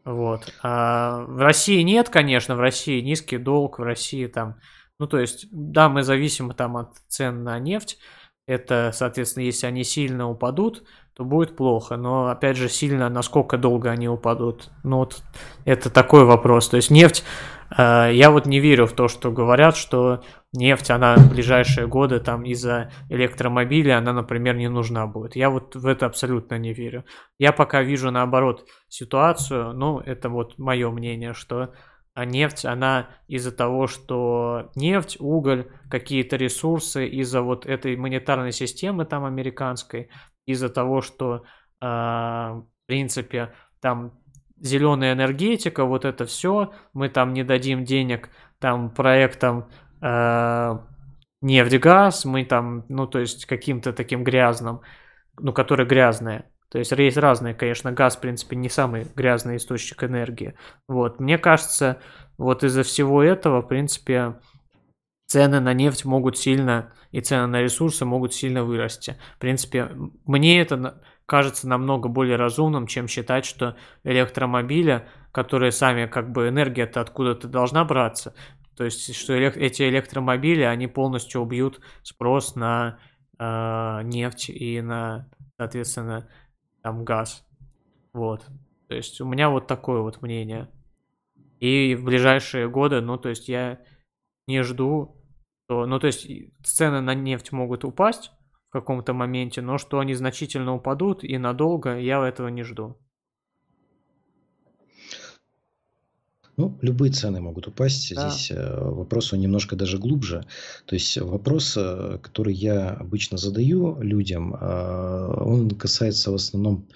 Вот. А в России нет, конечно, в России низкий долг, в России там, ну то есть, да, мы зависимы там от цен на нефть, это, соответственно, если они сильно упадут, то будет плохо. Но, опять же, сильно, насколько долго они упадут, ну вот это такой вопрос. То есть нефть, я вот не верю в то, что говорят, что нефть, она в ближайшие годы там из-за электромобиля, она, например, не нужна будет. Я вот в это абсолютно не верю. Я пока вижу, наоборот, ситуацию, ну, это вот мое мнение, что а нефть, она из-за того, что нефть, уголь, какие-то ресурсы, из-за вот этой монетарной системы там американской, из-за того, что, э, в принципе, там зеленая энергетика, вот это все, мы там не дадим денег там проектам э, нефть-газ, мы там, ну, то есть каким-то таким грязным, ну, которые грязные, то есть есть разные, конечно, газ, в принципе, не самый грязный источник энергии. Вот, мне кажется, вот из-за всего этого, в принципе, цены на нефть могут сильно, и цены на ресурсы могут сильно вырасти. В принципе, мне это кажется намного более разумным, чем считать, что электромобили, которые сами, как бы, энергия-то откуда-то должна браться, то есть, что элек- эти электромобили, они полностью убьют спрос на э, нефть и на, соответственно, там газ. Вот. То есть у меня вот такое вот мнение. И в ближайшие годы, ну, то есть я не жду, что, ну, то есть цены на нефть могут упасть каком-то моменте, но что они значительно упадут и надолго, я этого не жду. Ну, любые цены могут упасть. Да. Здесь э, вопрос он немножко даже глубже. То есть вопрос, э, который я обычно задаю людям, э, он касается в основном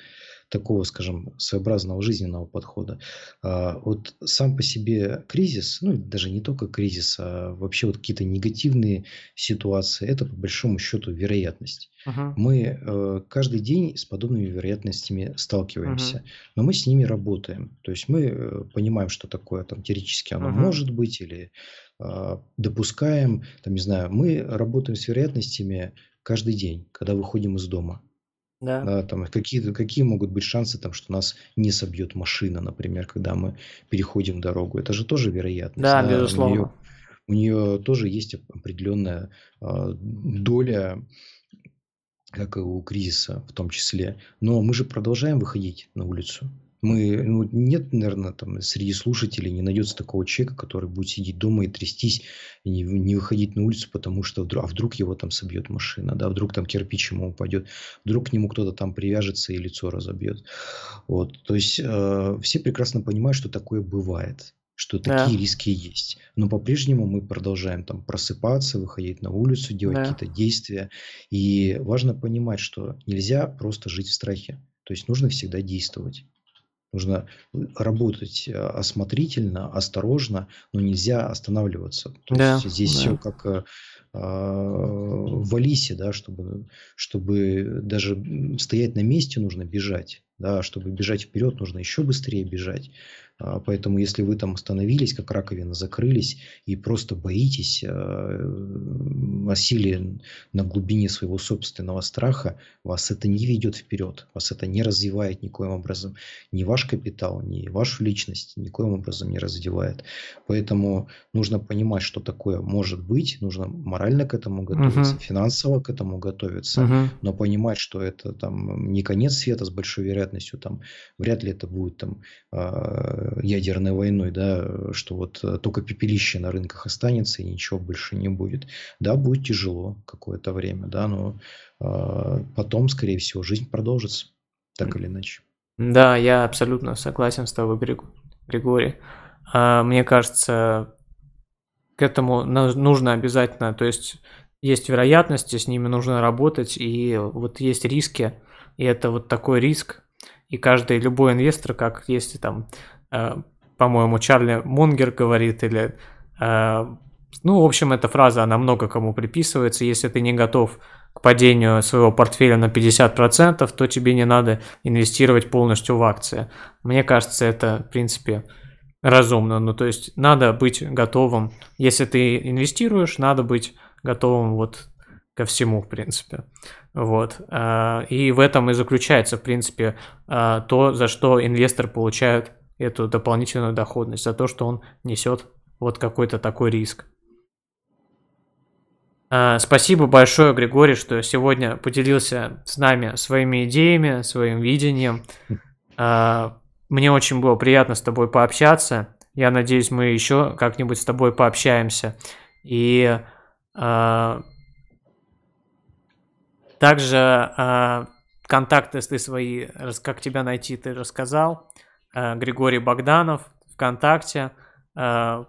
такого, скажем, своеобразного жизненного подхода. А, вот сам по себе кризис, ну даже не только кризис, а вообще вот какие-то негативные ситуации, это по большому счету вероятность. Uh-huh. Мы э, каждый день с подобными вероятностями сталкиваемся, uh-huh. но мы с ними работаем. То есть мы э, понимаем, что такое там теоретически оно uh-huh. может быть или э, допускаем, там не знаю, мы работаем с вероятностями каждый день, когда выходим из дома. Да. Да, там какие, какие могут быть шансы, там, что нас не собьет машина, например, когда мы переходим дорогу. Это же тоже вероятность. Да, Да, у нее, безусловно. у нее тоже есть определенная а, доля, как и у кризиса в том числе. Но мы же продолжаем выходить на улицу. Мы, ну, нет, наверное, там среди слушателей не найдется такого человека, который будет сидеть дома и трястись, и не, не выходить на улицу, потому что вдруг, а вдруг его там собьет машина, да, вдруг там кирпич ему упадет, вдруг к нему кто-то там привяжется и лицо разобьет. Вот, то есть э, все прекрасно понимают, что такое бывает что Да, такие риски есть. Но по-прежнему мы продолжаем там просыпаться, выходить на улицу, делать да, какие-то действия. И важно понимать, что нельзя просто жить в страхе. То есть нужно всегда действовать. Нужно работать э, осмотрительно, осторожно, но нельзя останавливаться. То да, есть здесь все да, как э, а, в Алисе, да, чтобы, чтобы даже стоять на месте нужно бежать, да, чтобы бежать вперед нужно еще быстрее бежать. А, Поэтому если вы там остановились, как раковина, закрылись и просто боитесь э, осилия на глубине своего собственного страха, вас это не ведет вперед, вас это не развивает никоим образом. Ни ваш капитал, ни вашу личность никоим образом не развивает. Поэтому нужно понимать, что такое может быть, нужно морально к этому готовиться, Мгм. финансово к этому готовиться, Мгм. но понимать, что это там не конец света с большой вероятностью, там вряд ли это будет там а, ядерной войной, да, что вот э, только пепелище на рынках останется и ничего больше не будет. Да, будет тяжело какое-то время, да, но а, потом, скорее всего, жизнь продолжится, так или иначе. Да, я абсолютно согласен с тобой, Григ- Григорий. А, Мне кажется, к этому нужно обязательно, то есть есть вероятности, с ними нужно работать, и вот есть риски, и это вот такой риск, и каждый, любой инвестор, как если там, э, по-моему, Чарли Мунгер говорит, или, э, ну, в общем, эта фраза, она много кому приписывается, если ты не готов к падению своего портфеля на 50%, то тебе не надо инвестировать полностью в акции. Мне кажется, это, в принципе, разумно. Ну, то есть надо быть готовым. Если ты инвестируешь, надо быть готовым вот ко всему, в принципе. Вот. А, И в этом и заключается, в принципе, а, то, за что инвестор получает эту дополнительную доходность, за то, что он несет вот какой-то такой риск. А, Спасибо большое, Григорий, что сегодня поделился с нами своими идеями, своим видением. Мне очень было приятно с тобой пообщаться. Я надеюсь, мы еще как-нибудь с тобой пообщаемся. И а, также а, контакты ты свои, как тебя найти, ты рассказал. А, Григорий Богданов ВКонтакте. В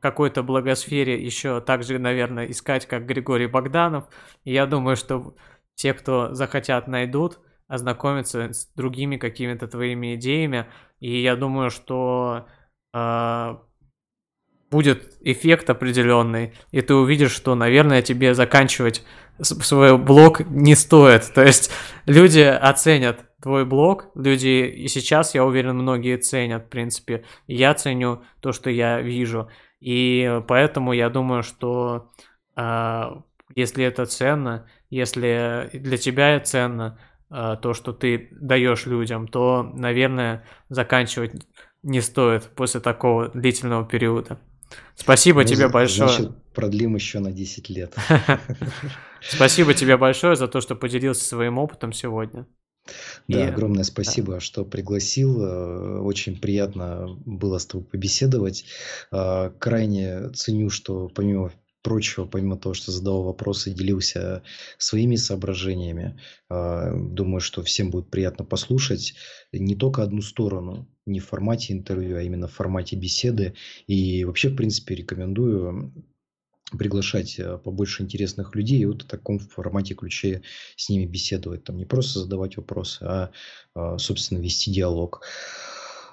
какой-то благосфере еще также, наверное, искать, как Григорий Богданов. И я думаю, что те, кто захотят, найдут, ознакомиться с другими какими-то твоими идеями. И я думаю, что а, будет эффект определенный, и ты увидишь, что, наверное, тебе заканчивать свой блог не стоит. То есть люди оценят твой блог, люди и сейчас, я уверен, многие ценят, в принципе. Я ценю то, что я вижу. И поэтому я думаю, что а, если это ценно, если для тебя ценно а, то, что ты даешь людям, то, наверное, заканчивать не стоит после такого длительного периода. Спасибо Ну, тебе большое. Значит, продлим еще на 10 лет. Спасибо тебе большое за то, что поделился своим опытом сегодня. Да, И- огромное спасибо, что пригласил. Э, Очень приятно было с тобой побеседовать. Э, Крайне ценю, что помимо прочего, помимо того, что задавал вопросы, делился своими соображениями. Э, Думаю, что всем будет приятно послушать не только одну сторону, не в формате интервью, а именно в формате беседы. И вообще, в принципе, рекомендую приглашать э, побольше интересных людей и вот в таком формате ключе с ними беседовать. Там не просто задавать вопросы, а, а, собственно, вести диалог.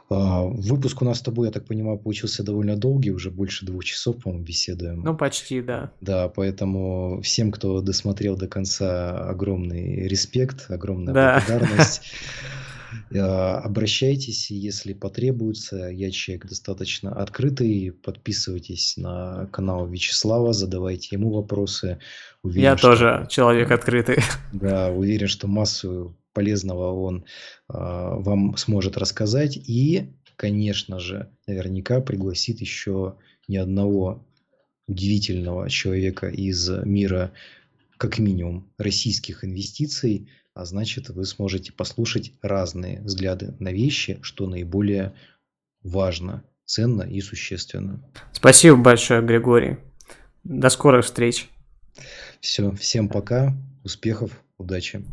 А, Выпуск у нас с тобой, я так понимаю, получился довольно долгий, уже больше двух часов, по-моему, беседуем. Ну, почти, да. Да, поэтому всем, кто досмотрел до конца, огромный респект, огромная Да. благодарность. А, обращайтесь, если потребуется. Я человек достаточно открытый. Подписывайтесь на канал Вячеслава, задавайте ему вопросы. Уверен, Я что, тоже человек открытый. Да, уверен, что массу полезного он э, вам сможет рассказать. И, конечно же, наверняка пригласит еще ни одного удивительного человека из мира, как минимум, российских инвестиций, а значит, вы сможете послушать разные взгляды на вещи, что наиболее важно, ценно и существенно. Спасибо большое, Григорий. До скорых встреч. Все, всем пока, успехов, удачи.